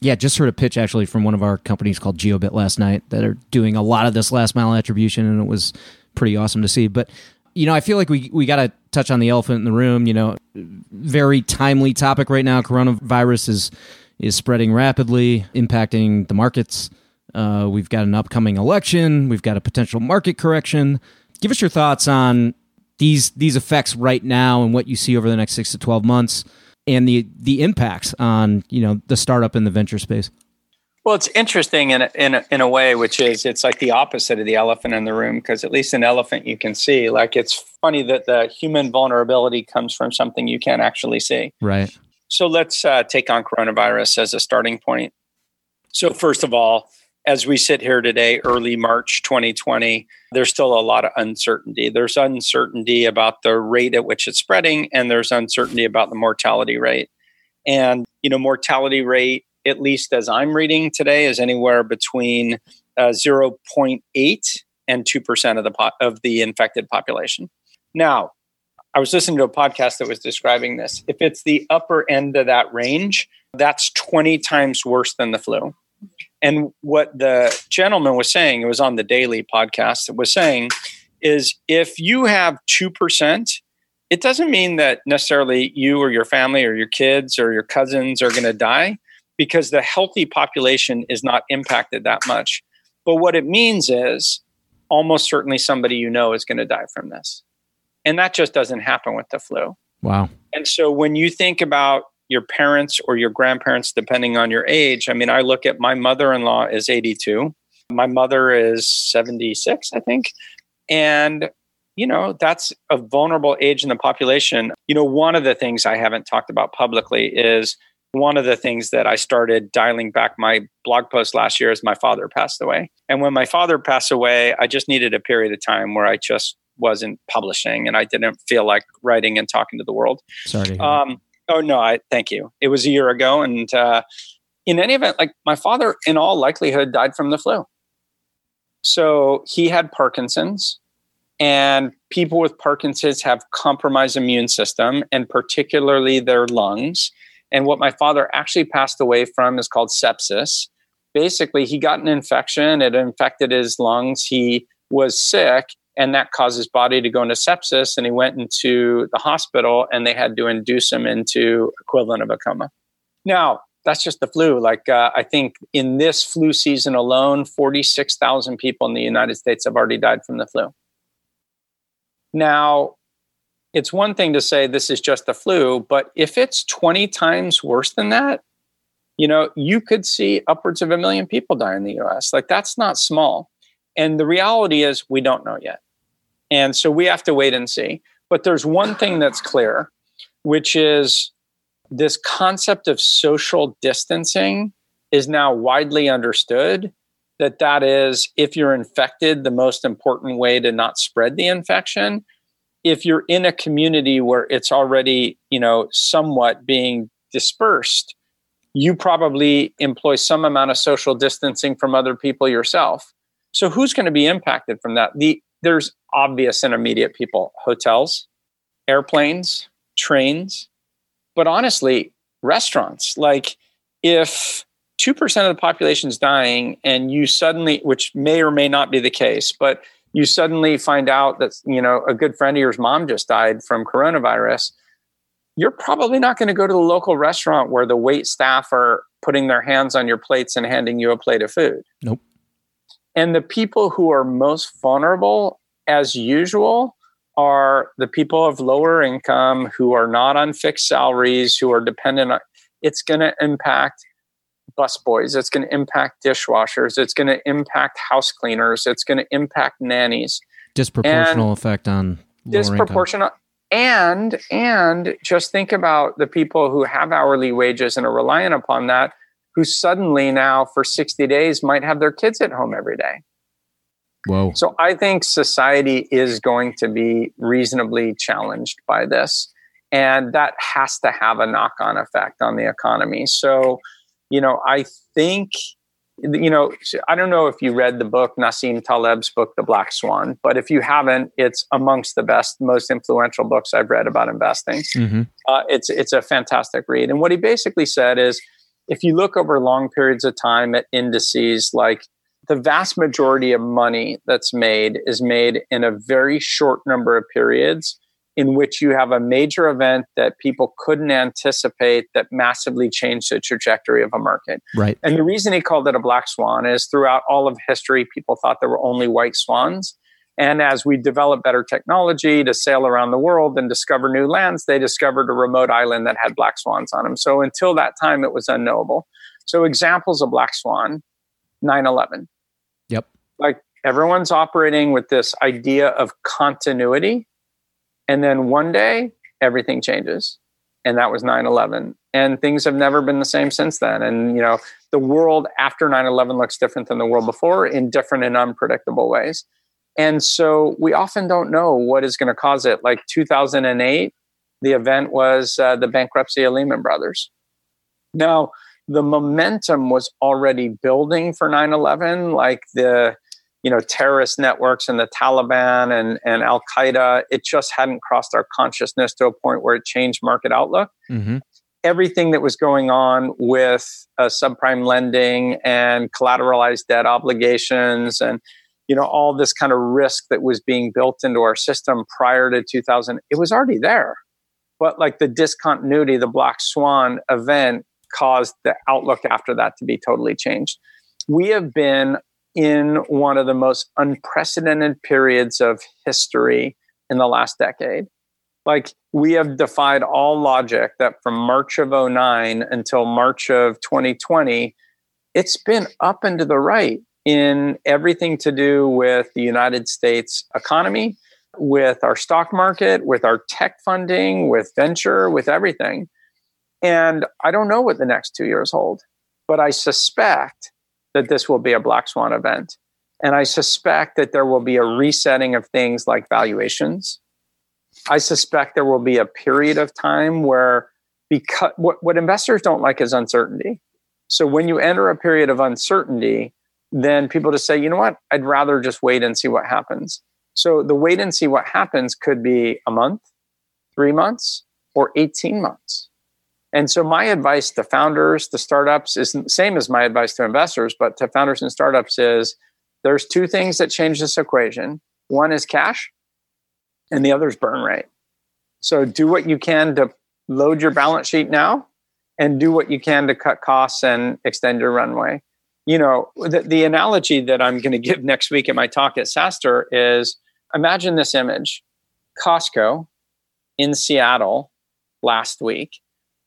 Yeah, just heard a pitch actually from one of our companies called GeoBit last night that are doing a lot of this last mile attribution, and it was pretty awesome to see. But you know, I feel like we we got to touch on the elephant in the room. You know, very timely topic right now. Coronavirus is is spreading rapidly, impacting the markets. Uh, we've got an upcoming election. We've got a potential market correction. Give us your thoughts on these these effects right now and what you see over the next six to twelve months and the the impacts on you know the startup and the venture space? Well, it's interesting in a, in a, in a way, which is it's like the opposite of the elephant in the room because at least an elephant you can see. Like it's funny that the human vulnerability comes from something you can't actually see. Right. So let's uh, take on coronavirus as a starting point. So first of all, as we sit here today, early March 2020, there's still a lot of uncertainty. There's uncertainty about the rate at which it's spreading, and there's uncertainty about the mortality rate. And, you know, mortality rate, at least as I'm reading today, is anywhere between uh, 0.8 and 2% of the, po- of the infected population. Now, I was listening to a podcast that was describing this. If it's the upper end of that range, that's 20 times worse than the flu. And what the gentleman was saying, it was on the daily podcast, it was saying is if you have 2%, it doesn't mean that necessarily you or your family or your kids or your cousins are going to die because the healthy population is not impacted that much. But what it means is almost certainly somebody you know is going to die from this. And that just doesn't happen with the flu. Wow. And so when you think about your parents or your grandparents, depending on your age. I mean, I look at my mother in law is 82, my mother is 76, I think. And, you know, that's a vulnerable age in the population. You know, one of the things I haven't talked about publicly is one of the things that I started dialing back my blog post last year is my father passed away. And when my father passed away, I just needed a period of time where I just wasn't publishing and I didn't feel like writing and talking to the world. Sorry. Um, Oh no, I thank you. It was a year ago, and uh, in any event, like my father, in all likelihood, died from the flu. So he had Parkinson's, and people with Parkinson's have compromised immune system, and particularly their lungs. And what my father actually passed away from is called sepsis. Basically, he got an infection; it infected his lungs. He was sick, and that caused his body to go into sepsis and he went into the hospital and they had to induce him into equivalent of a coma now that's just the flu like uh, i think in this flu season alone 46000 people in the united states have already died from the flu now it's one thing to say this is just the flu but if it's 20 times worse than that you know, you could see upwards of a million people die in the US. Like that's not small. And the reality is we don't know yet. And so we have to wait and see. But there's one thing that's clear, which is this concept of social distancing is now widely understood that that is if you're infected the most important way to not spread the infection if you're in a community where it's already you know somewhat being dispersed you probably employ some amount of social distancing from other people yourself so who's going to be impacted from that? The there's obvious and immediate people hotels airplanes trains but honestly restaurants. Like if 2% of the population is dying and you suddenly which may or may not be the case but you suddenly find out that you know a good friend of yours mom just died from coronavirus you're probably not going to go to the local restaurant where the wait staff are putting their hands on your plates and handing you a plate of food. Nope and the people who are most vulnerable as usual are the people of lower income who are not on fixed salaries who are dependent on it's going to impact busboys. It's going to impact dishwashers. It's going to impact house cleaners. It's going to impact nannies. Disproportional and effect on disproportional. Income. And and just think about the people who have hourly wages and are reliant upon that, who suddenly now for sixty days might have their kids at home every day. Whoa. So I think society is going to be reasonably challenged by this. And that has to have a knock on effect on the economy. So you know, I think, you know, I don't know if you read the book, Nassim Taleb's book, The Black Swan, but if you haven't, it's amongst the best, most influential books I've read about investing. Mm-hmm. Uh, it's, it's a fantastic read. And what he basically said is if you look over long periods of time at indices like the vast majority of money that's made is made in a very short number of periods in which you have a major event that people couldn't anticipate that massively changed the trajectory of a market. Right. And the reason he called it a black swan is throughout all of history, people thought there were only white swans. And as we developed better technology to sail around the world and discover new lands, they discovered a remote island that had black swans on them. So until that time, it was unknowable. So examples of black swan 9 11. Yep. Like everyone's operating with this idea of continuity and then one day, everything changes. And that was 9 11. And things have never been the same since then. And, you know, the world after 9 11 looks different than the world before in different and unpredictable ways. And so we often don't know what is going to cause it. Like 2008, the event was uh, the bankruptcy of Lehman Brothers. Now, the momentum was already building for 9 11, like the you know terrorist networks and the Taliban and and Al Qaeda. It just hadn't crossed our consciousness to a point where it changed market outlook. Mm-hmm. Everything that was going on with uh, subprime lending and collateralized debt obligations and you know all this kind of risk that was being built into our system prior to 2000 it was already there. But like the discontinuity the black swan event caused the outlook after that to be totally changed. We have been in one of the most unprecedented periods of history in the last decade. Like we have defied all logic that from March of 09 until March of 2020, it's been up and to the right in everything to do with the United States economy, with our stock market, with our tech funding, with venture, with everything. And I don't know what the next two years hold, but I suspect that this will be a black swan event. And I suspect that there will be a resetting of things like valuations. I suspect there will be a period of time where because what, what investors don't like is uncertainty. So when you enter a period of uncertainty, then people just say, you know what, I'd rather just wait and see what happens. So the wait and see what happens could be a month, three months, or 18 months. And so my advice to founders, to startups is the same as my advice to investors, but to founders and startups is there's two things that change this equation. One is cash and the other is burn rate. So do what you can to load your balance sheet now and do what you can to cut costs and extend your runway. You know, the, the analogy that I'm going to give next week at my talk at SaaStr is imagine this image Costco in Seattle last week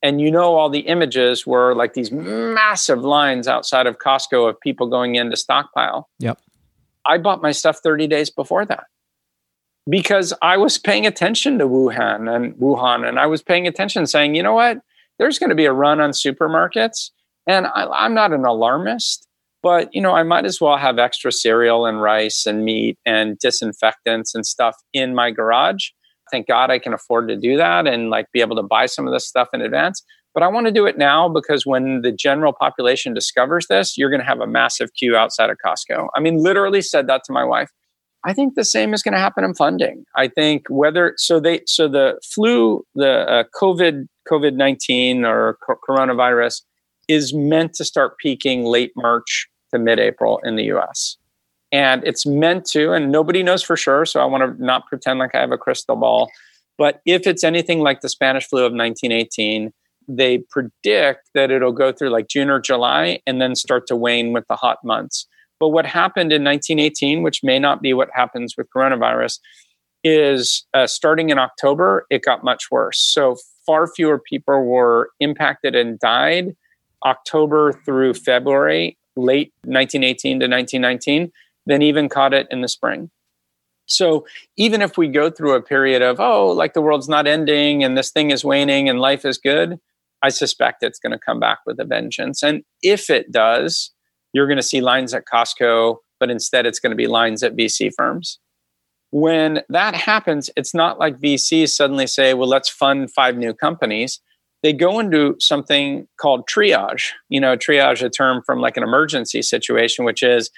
and you know all the images were like these massive lines outside of Costco of people going in to stockpile. Yep. I bought my stuff 30 days before that because I was paying attention to Wuhan and Wuhan, and I was paying attention, saying, you know what, there's going to be a run on supermarkets, and I, I'm not an alarmist, but you know, I might as well have extra cereal and rice and meat and disinfectants and stuff in my garage. Thank God I can afford to do that and like be able to buy some of this stuff in advance. But I want to do it now because when the general population discovers this, you're going to have a massive queue outside of Costco. I mean, literally said that to my wife. I think the same is going to happen in funding. I think whether so they so the flu, the uh, COVID COVID nineteen or co- coronavirus is meant to start peaking late March to mid April in the U.S. And it's meant to, and nobody knows for sure. So I want to not pretend like I have a crystal ball. But if it's anything like the Spanish flu of 1918, they predict that it'll go through like June or July and then start to wane with the hot months. But what happened in 1918, which may not be what happens with coronavirus, is uh, starting in October, it got much worse. So far fewer people were impacted and died October through February, late 1918 to 1919, than even caught it in the spring. So even if we go through a period of, oh, like the world's not ending and this thing is waning and life is good, I suspect it's going to come back with a vengeance. And if it does, you're going to see lines at Costco, but instead it's going to be lines at VC firms. When that happens, it's not like VCs suddenly say, well, let's fund five new companies. They go into something called triage. You know, triage, a term from like an emergency situation, which is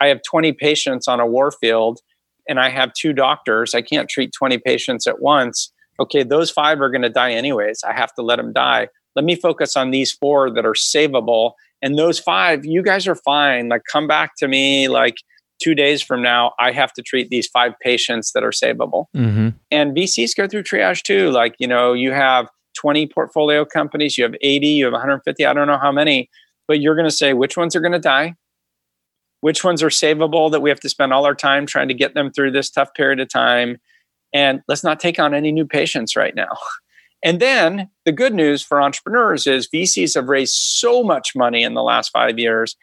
I have 20 patients on a war field and I have two doctors. I can't treat 20 patients at once. Okay, those five are going to die anyways. I have to let them die. Let me focus on these four that are savable and those five you guys are fine like come back to me like two days from now i have to treat these five patients that are savable mm-hmm. and vcs go through triage too like you know you have 20 portfolio companies you have 80 you have 150 i don't know how many but you're going to say which ones are going to die which ones are savable that we have to spend all our time trying to get them through this tough period of time and let's not take on any new patients right now And then the good news for entrepreneurs is VCs have raised so much money in the last five years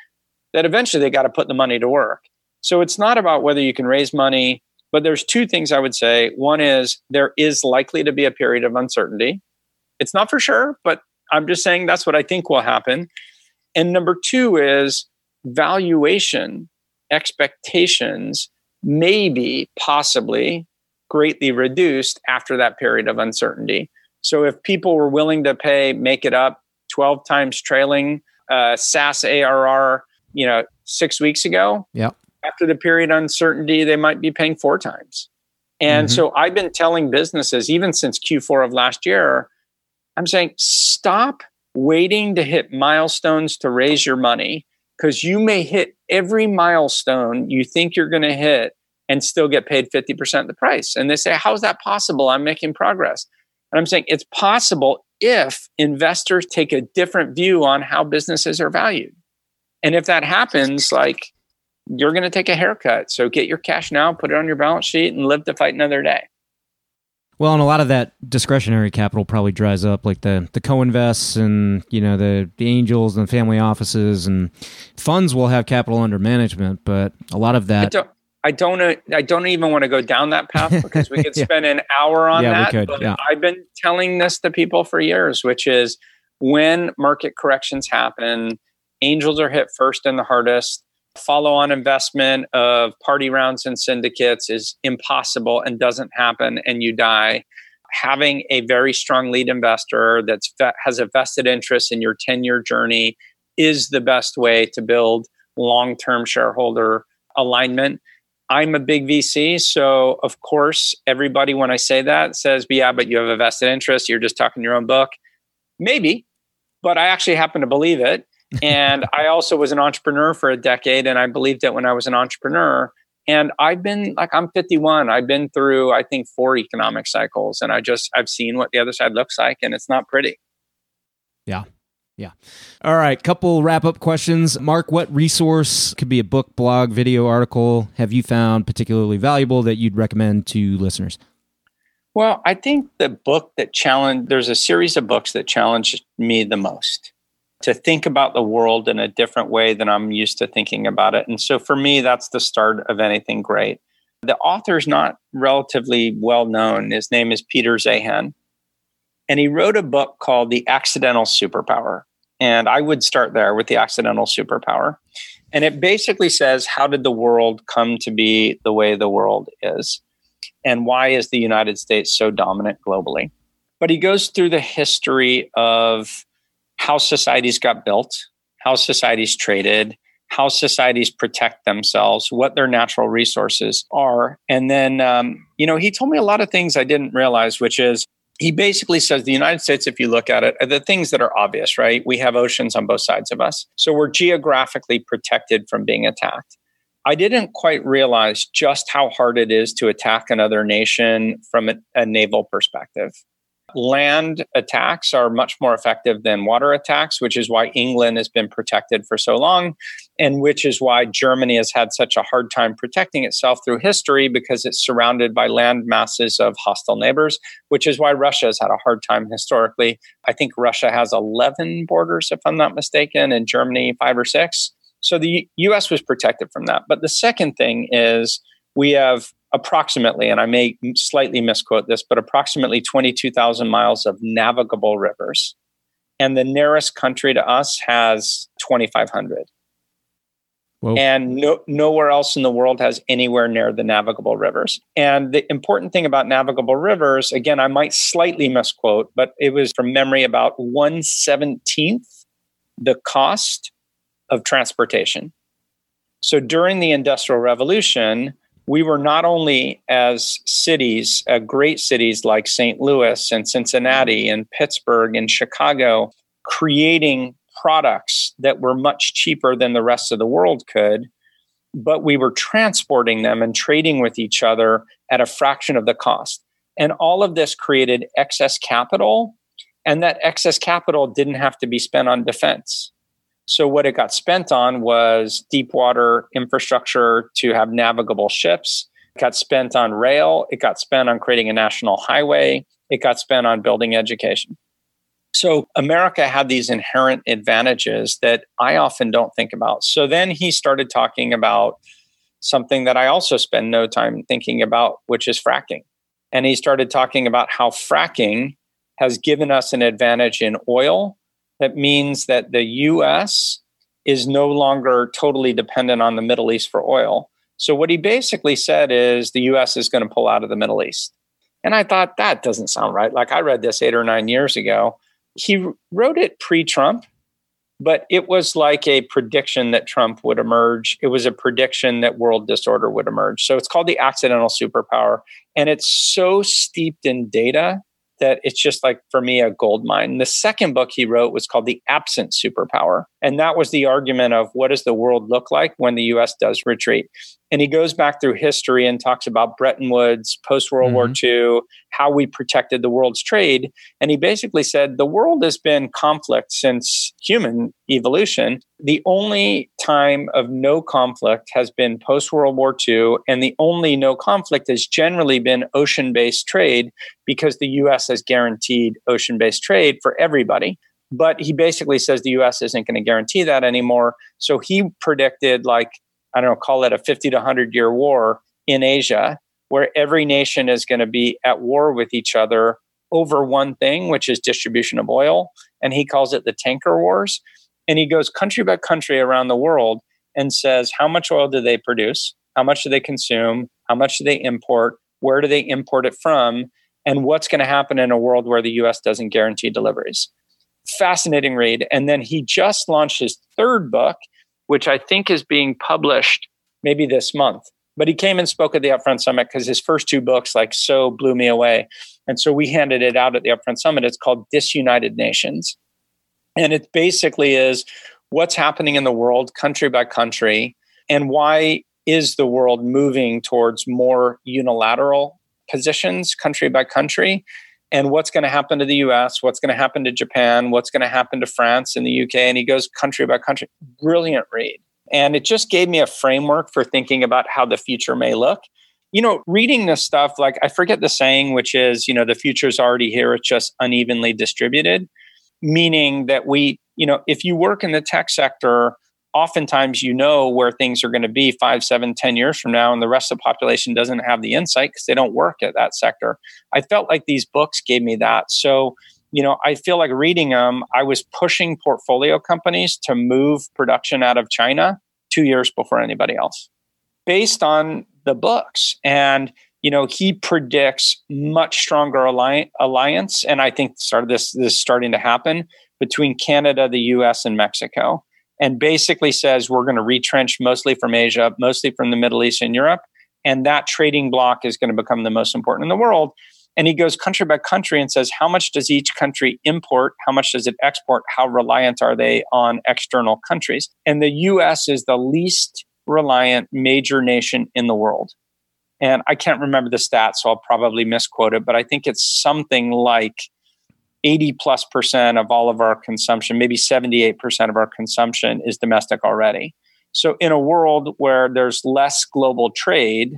that eventually they got to put the money to work. So it's not about whether you can raise money, but there's two things I would say. One is there is likely to be a period of uncertainty. It's not for sure, but I'm just saying that's what I think will happen. And number two is valuation expectations maybe possibly greatly reduced after that period of uncertainty. So if people were willing to pay, make it up 12 times trailing uh, SaaS ARR, you know, six weeks ago, yeah. after the period uncertainty, they might be paying four times. And mm-hmm. so I've been telling businesses, even since Q4 of last year, I'm saying stop waiting to hit milestones to raise your money because you may hit every milestone you think you're going to hit and still get paid 50% of the price. And they say, How's that possible? I'm making progress. And I'm saying it's possible if investors take a different view on how businesses are valued. And if that happens, like you're going to take a haircut. So get your cash now, put it on your balance sheet, and live to fight another day. Well, and a lot of that discretionary capital probably dries up, like the the co-invests and you know the the angels and the family offices and funds will have capital under management, but a lot of that I don't I don't even want to go down that path because we could yeah. spend an hour on yeah, that. We could, yeah. I've been telling this to people for years, which is when market corrections happen, angels are hit first and the hardest. Follow on investment of party rounds and syndicates is impossible and doesn't happen, and you die. Having a very strong lead investor that has a vested interest in your 10 year journey is the best way to build long term shareholder alignment I'm a big VC. So, of course, everybody, when I say that, says, yeah, but you have a vested interest. You're just talking your own book. Maybe, but I actually happen to believe it. And I also was an entrepreneur for a decade, and I believed it when I was an entrepreneur. And I've been like, I'm 51. I've been through, I think, four economic cycles, and I just, I've seen what the other side looks like, and it's not pretty. Yeah. Yeah. All right. Couple wrap up questions. Mark, what resource could be a book, blog, video, article have you found particularly valuable that you'd recommend to listeners? Well, I think the book that challenged, there's a series of books that challenged me the most to think about the world in a different way than I'm used to thinking about it. And so for me, that's the start of anything great. The author's not relatively well known. His name is Peter Zeihan. And he wrote a book called The Accidental Superpower. And I would start there with the accidental superpower. And it basically says, how did the world come to be the way the world is? and why is the United States so dominant globally. But he goes through the history of how societies got built, how societies traded, how societies protect themselves, what their natural resources are. And then, um, you know, he told me a lot of things I didn't realize, which is he basically says the United States, if you look at it, are the things that are obvious, right? We have oceans on both sides of us. So we're geographically protected from being attacked. I didn't quite realize just how hard it is to attack another nation from a, a, naval perspective. Land attacks are much more effective than water attacks, which is why England has been protected for so long, and which is why Germany has had such a hard time protecting itself through history because it's surrounded by land masses of hostile neighbors, which is why Russia has had a hard time historically. I think Russia has 11 borders, if I'm not mistaken, and Germany five or six. So the US was protected from that. But the second thing is we have approximately, and I may slightly misquote this, but approximately 22,000 miles of navigable rivers. And the nearest country to us has 2,500. And no, nowhere else in the world has anywhere near the navigable rivers. And the important thing about navigable rivers, again, I might slightly misquote, but it was from memory about 117th the cost of transportation. So during the Industrial Revolution, we were not only as cities, uh, great cities like St. Louis and Cincinnati and Pittsburgh and Chicago, creating products that were much cheaper than the rest of the world could, but we were transporting them and trading with each other at a fraction of the cost. And all of this created excess capital, and that excess capital didn't have to be spent on defense. So, what it got spent on was deep water infrastructure to have navigable ships. It got spent on rail. It got spent on creating a national highway. It got spent on building education. So, America had these inherent advantages that I often don't think about. So, then he started talking about something that I also spend no time thinking about, which is fracking. And he started talking about how fracking has given us an advantage in oil that means that the US is no longer totally dependent on the Middle East for oil. So, what he basically said is the US is going to pull out of the Middle East. And I thought that doesn't sound right. Like I read this eight or nine years ago. He wrote it pre Trump, but it was like a prediction that Trump would emerge. It was a prediction that world disorder would emerge. So it's called the accidental superpower. And it's so steeped in data that it's just like for me a gold mine. The second book he wrote was called The Absent Superpower. And that was the argument of what does the world look like when the US does retreat? And he goes back through history and talks about Bretton Woods, post World mm-hmm. War II, how we protected the world's trade. And he basically said the world has been conflict since human evolution. The only time of no conflict has been post World War II. And the only no conflict has generally been ocean based trade because the US has guaranteed ocean based trade for everybody. But he basically says the US isn't going to guarantee that anymore. So he predicted like I don't know, call it a 50 to 100 year war in Asia, where every nation is going to be at war with each other over one thing, which is distribution of oil. And he calls it the tanker wars. And he goes country by country around the world and says, how much oil do they produce? How much do they consume? How much do they import? Where do they import it from? And what's going to happen in a world where the US doesn't guarantee deliveries? Fascinating read. And then he just launched his third book which I think is being published maybe this month. But he came and spoke at the Upfront Summit because his first two books like so blew me away. And so we handed it out at the Upfront Summit. It's called Disunited Nations. And it basically is what's happening in the world country by country and why is the world moving towards more unilateral positions country by country and what's going to happen to the US, what's going to happen to Japan, what's going to happen to France and the UK. And he goes country by country. Brilliant read. And it just gave me a framework for thinking about how the future may look. you know, reading this stuff, like I forget the saying, which is, you know, the future's already here, it's just unevenly distributed, meaning that we, you know, if you work in the tech sector, oftentimes you know where things are going to be five, seven, ten years from now, and the rest of the population doesn't have the insight because they don't work at that sector. I felt like these books gave me that. So, you know, I feel like reading them, I was pushing portfolio companies to move production out of China two years before anybody else based on the books. And, you know, he predicts much stronger alli- alliance. And I think started this, this is starting to happen between Canada, the US, and Mexico. And basically says we're going to retrench mostly from Asia, mostly from the Middle East and Europe. And that trading block is going to become the most important in the world. And he goes country by country and says, how much does each country import? How much does it export? How reliant are they on external countries? And the US is the least reliant major nation in the world. And I can't remember the stats, so I'll probably misquote it, but I think it's something like 80 plus percent of all of our consumption, maybe 78% of our consumption is domestic already. So, in a world where there's less global trade,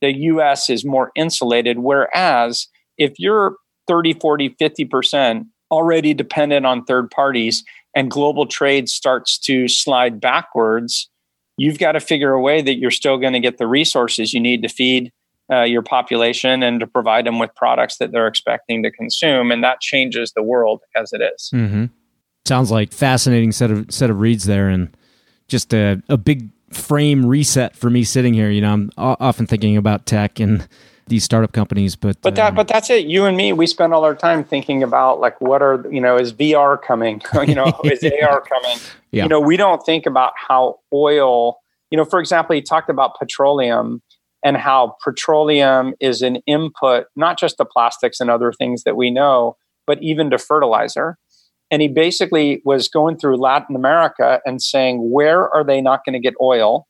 the US is more insulated. Whereas if you're 30, 40, 50% already dependent on third parties and global trade starts to slide backwards, you've got to figure a way that you're still going to get the resources you need to feed uh, your population and to provide them with products that they're expecting to consume. And that changes the world as it is. Mm-hmm. Sounds like fascinating set of set of reads there, and just a, a big frame reset for me sitting here. You know, I'm often thinking about tech and these startup companies, but but that um, but that's it. You and me, we spend all our time thinking about like what are you know is VR coming? you know, is AR coming? Yeah. You know, we don't think about how oil. You know, for example, he talked about petroleum and how petroleum is an input not just to plastics and other things that we know, but even to fertilizer. And he basically was going through Latin America and saying, where are they not going to get oil?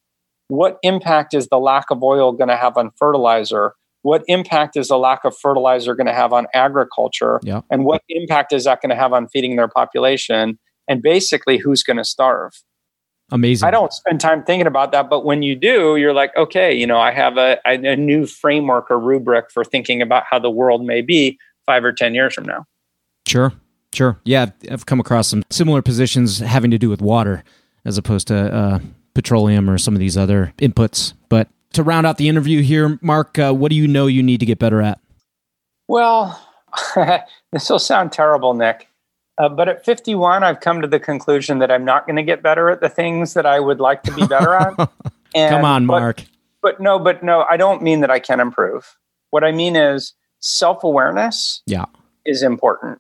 What impact is the lack of oil going to have on fertilizer? what impact is the lack of fertilizer going to have on agriculture yeah. and what impact is that going to have on feeding their population and basically who's going to starve amazing i don't spend time thinking about that but when you do you're like okay you know i have a, a new framework or rubric for thinking about how the world may be five or ten years from now sure sure yeah i've come across some similar positions having to do with water as opposed to uh, petroleum or some of these other inputs but to round out the interview here, Mark, uh, what do you know you need to get better at? Well, this will sound terrible, Nick. Uh, but at 51, I've come to the conclusion that I'm not going to get better at the things that I would like to be better at. And, Come on, Mark. But, but no, but no, I don't mean that I can improve. What I mean is self awareness. Yeah, is important.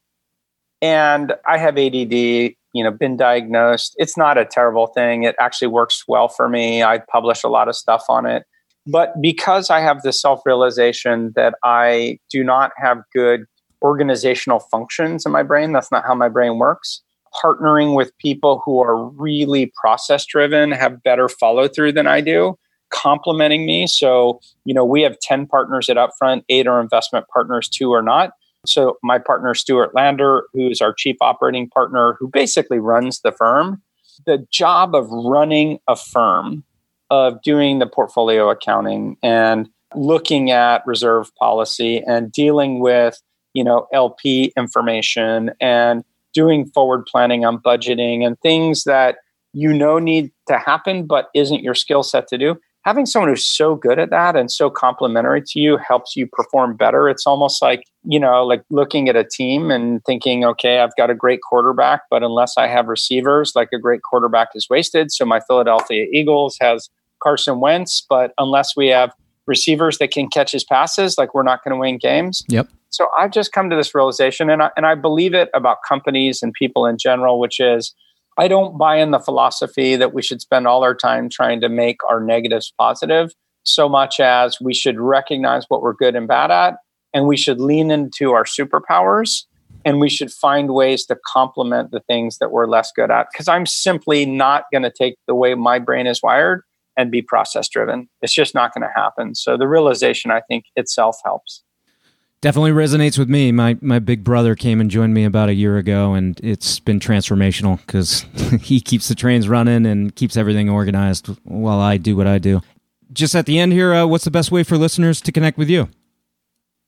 And I have ADD. You know, been diagnosed. It's not a terrible thing. It actually works well for me. I publish a lot of stuff on it. But because I have the self realization that I do not have good organizational functions in my brain, that's not how my brain works. Partnering with people who are really process driven, have better follow through than I do, complementing me. So, you know, we have 10 partners at Upfront, eight are investment partners, two are not. So, my partner, Stuart Lander, who is our chief operating partner, who basically runs the firm, the job of running a firm of doing the portfolio accounting and looking at reserve policy and dealing with you know lp information and doing forward planning on budgeting and things that you know need to happen but isn't your skill set to do. Having someone who's so good at that and so complementary to you helps you perform better. It's almost like you know like looking at a team and thinking okay i've got a great quarterback but unless i have receivers like a great quarterback is wasted. So my philadelphia eagles has Carson Wentz, but unless we have receivers that can catch his passes, like we're not going to win games. Yep. So I've just come to this realization, and I, and I believe it about companies and people in general, which is I don't buy in the philosophy that we should spend all our time trying to make our negatives positive so much as we should recognize what we're good and bad at, and we should lean into our superpowers and we should find ways to complement the things that we're less good at. Because I'm simply not going to take the way my brain is wired and be process driven. It's just not going to happen. So the realization, I think, itself helps. Definitely resonates with me. My my big brother came and joined me about a year ago, and it's been transformational because he keeps the trains running and keeps everything organized while I do what I do. just at the end here, uh, what's the best way for listeners to connect with you?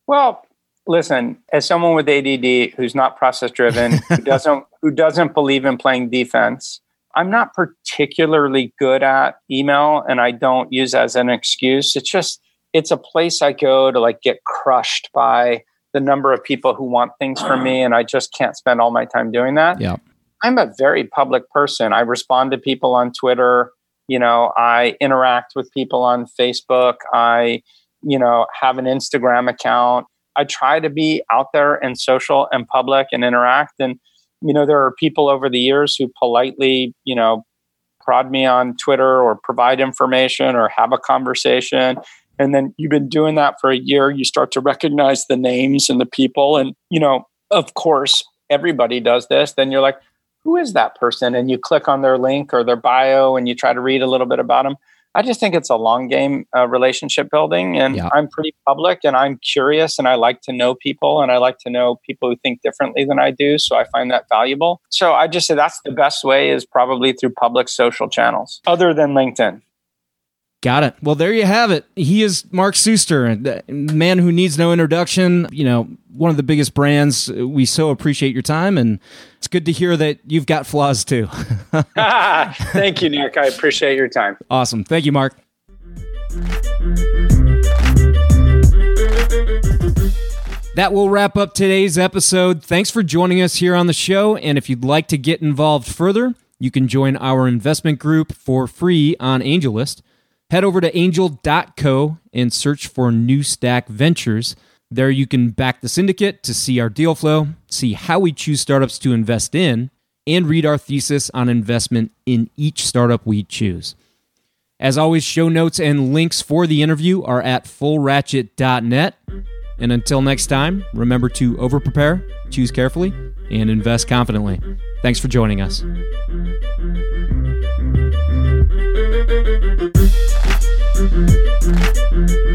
Well, listen, as someone with ADD who's not process driven, who doesn't who doesn't believe in playing defense, I'm not particularly good at email and I don't use as an excuse. It's just it's a place I go to like get crushed by the number of people who want things from me and I just can't spend all my time doing that. Yeah. I'm a very public person. I respond to people on Twitter, you know, I interact with people on Facebook. I, you know, have an Instagram account. I try to be out there and social and public and interact and you know, there are people over the years who politely, you know, prod me on Twitter or provide information or have a conversation. And then you've been doing that for a year. You start to recognize the names and the people. And, you know, of course, everybody does this. Then you're like, who is that person? And you click on their link or their bio and you try to read a little bit about them. I just think it's a long game uh, relationship building, and yeah. I'm pretty public, and I'm curious, and I like to know people, and I like to know people who think differently than I do. So I find that valuable. So I just say that's the best way is probably through public social channels, other than LinkedIn. Got it. Well, there you have it. He is Mark Suster, the man who needs no introduction. You know, one of the biggest brands. We so appreciate your time, and it's good to hear that you've got flaws too. Thank you, Nick. I appreciate your time. Awesome. Thank you, Mark. That will wrap up today's episode. Thanks for joining us here on the show. And if you'd like to get involved further, you can join our investment group for free on AngelList. Head over to angel.co and search for New Stack Ventures. There you can back the syndicate to see our deal flow, see how we choose startups to invest in, and read our thesis on investment in each startup we choose. As always, show notes and links for the interview are at fullratchet.net. And until next time, remember to overprepare, choose carefully, and invest confidently. Thanks for joining us. Mm-hmm.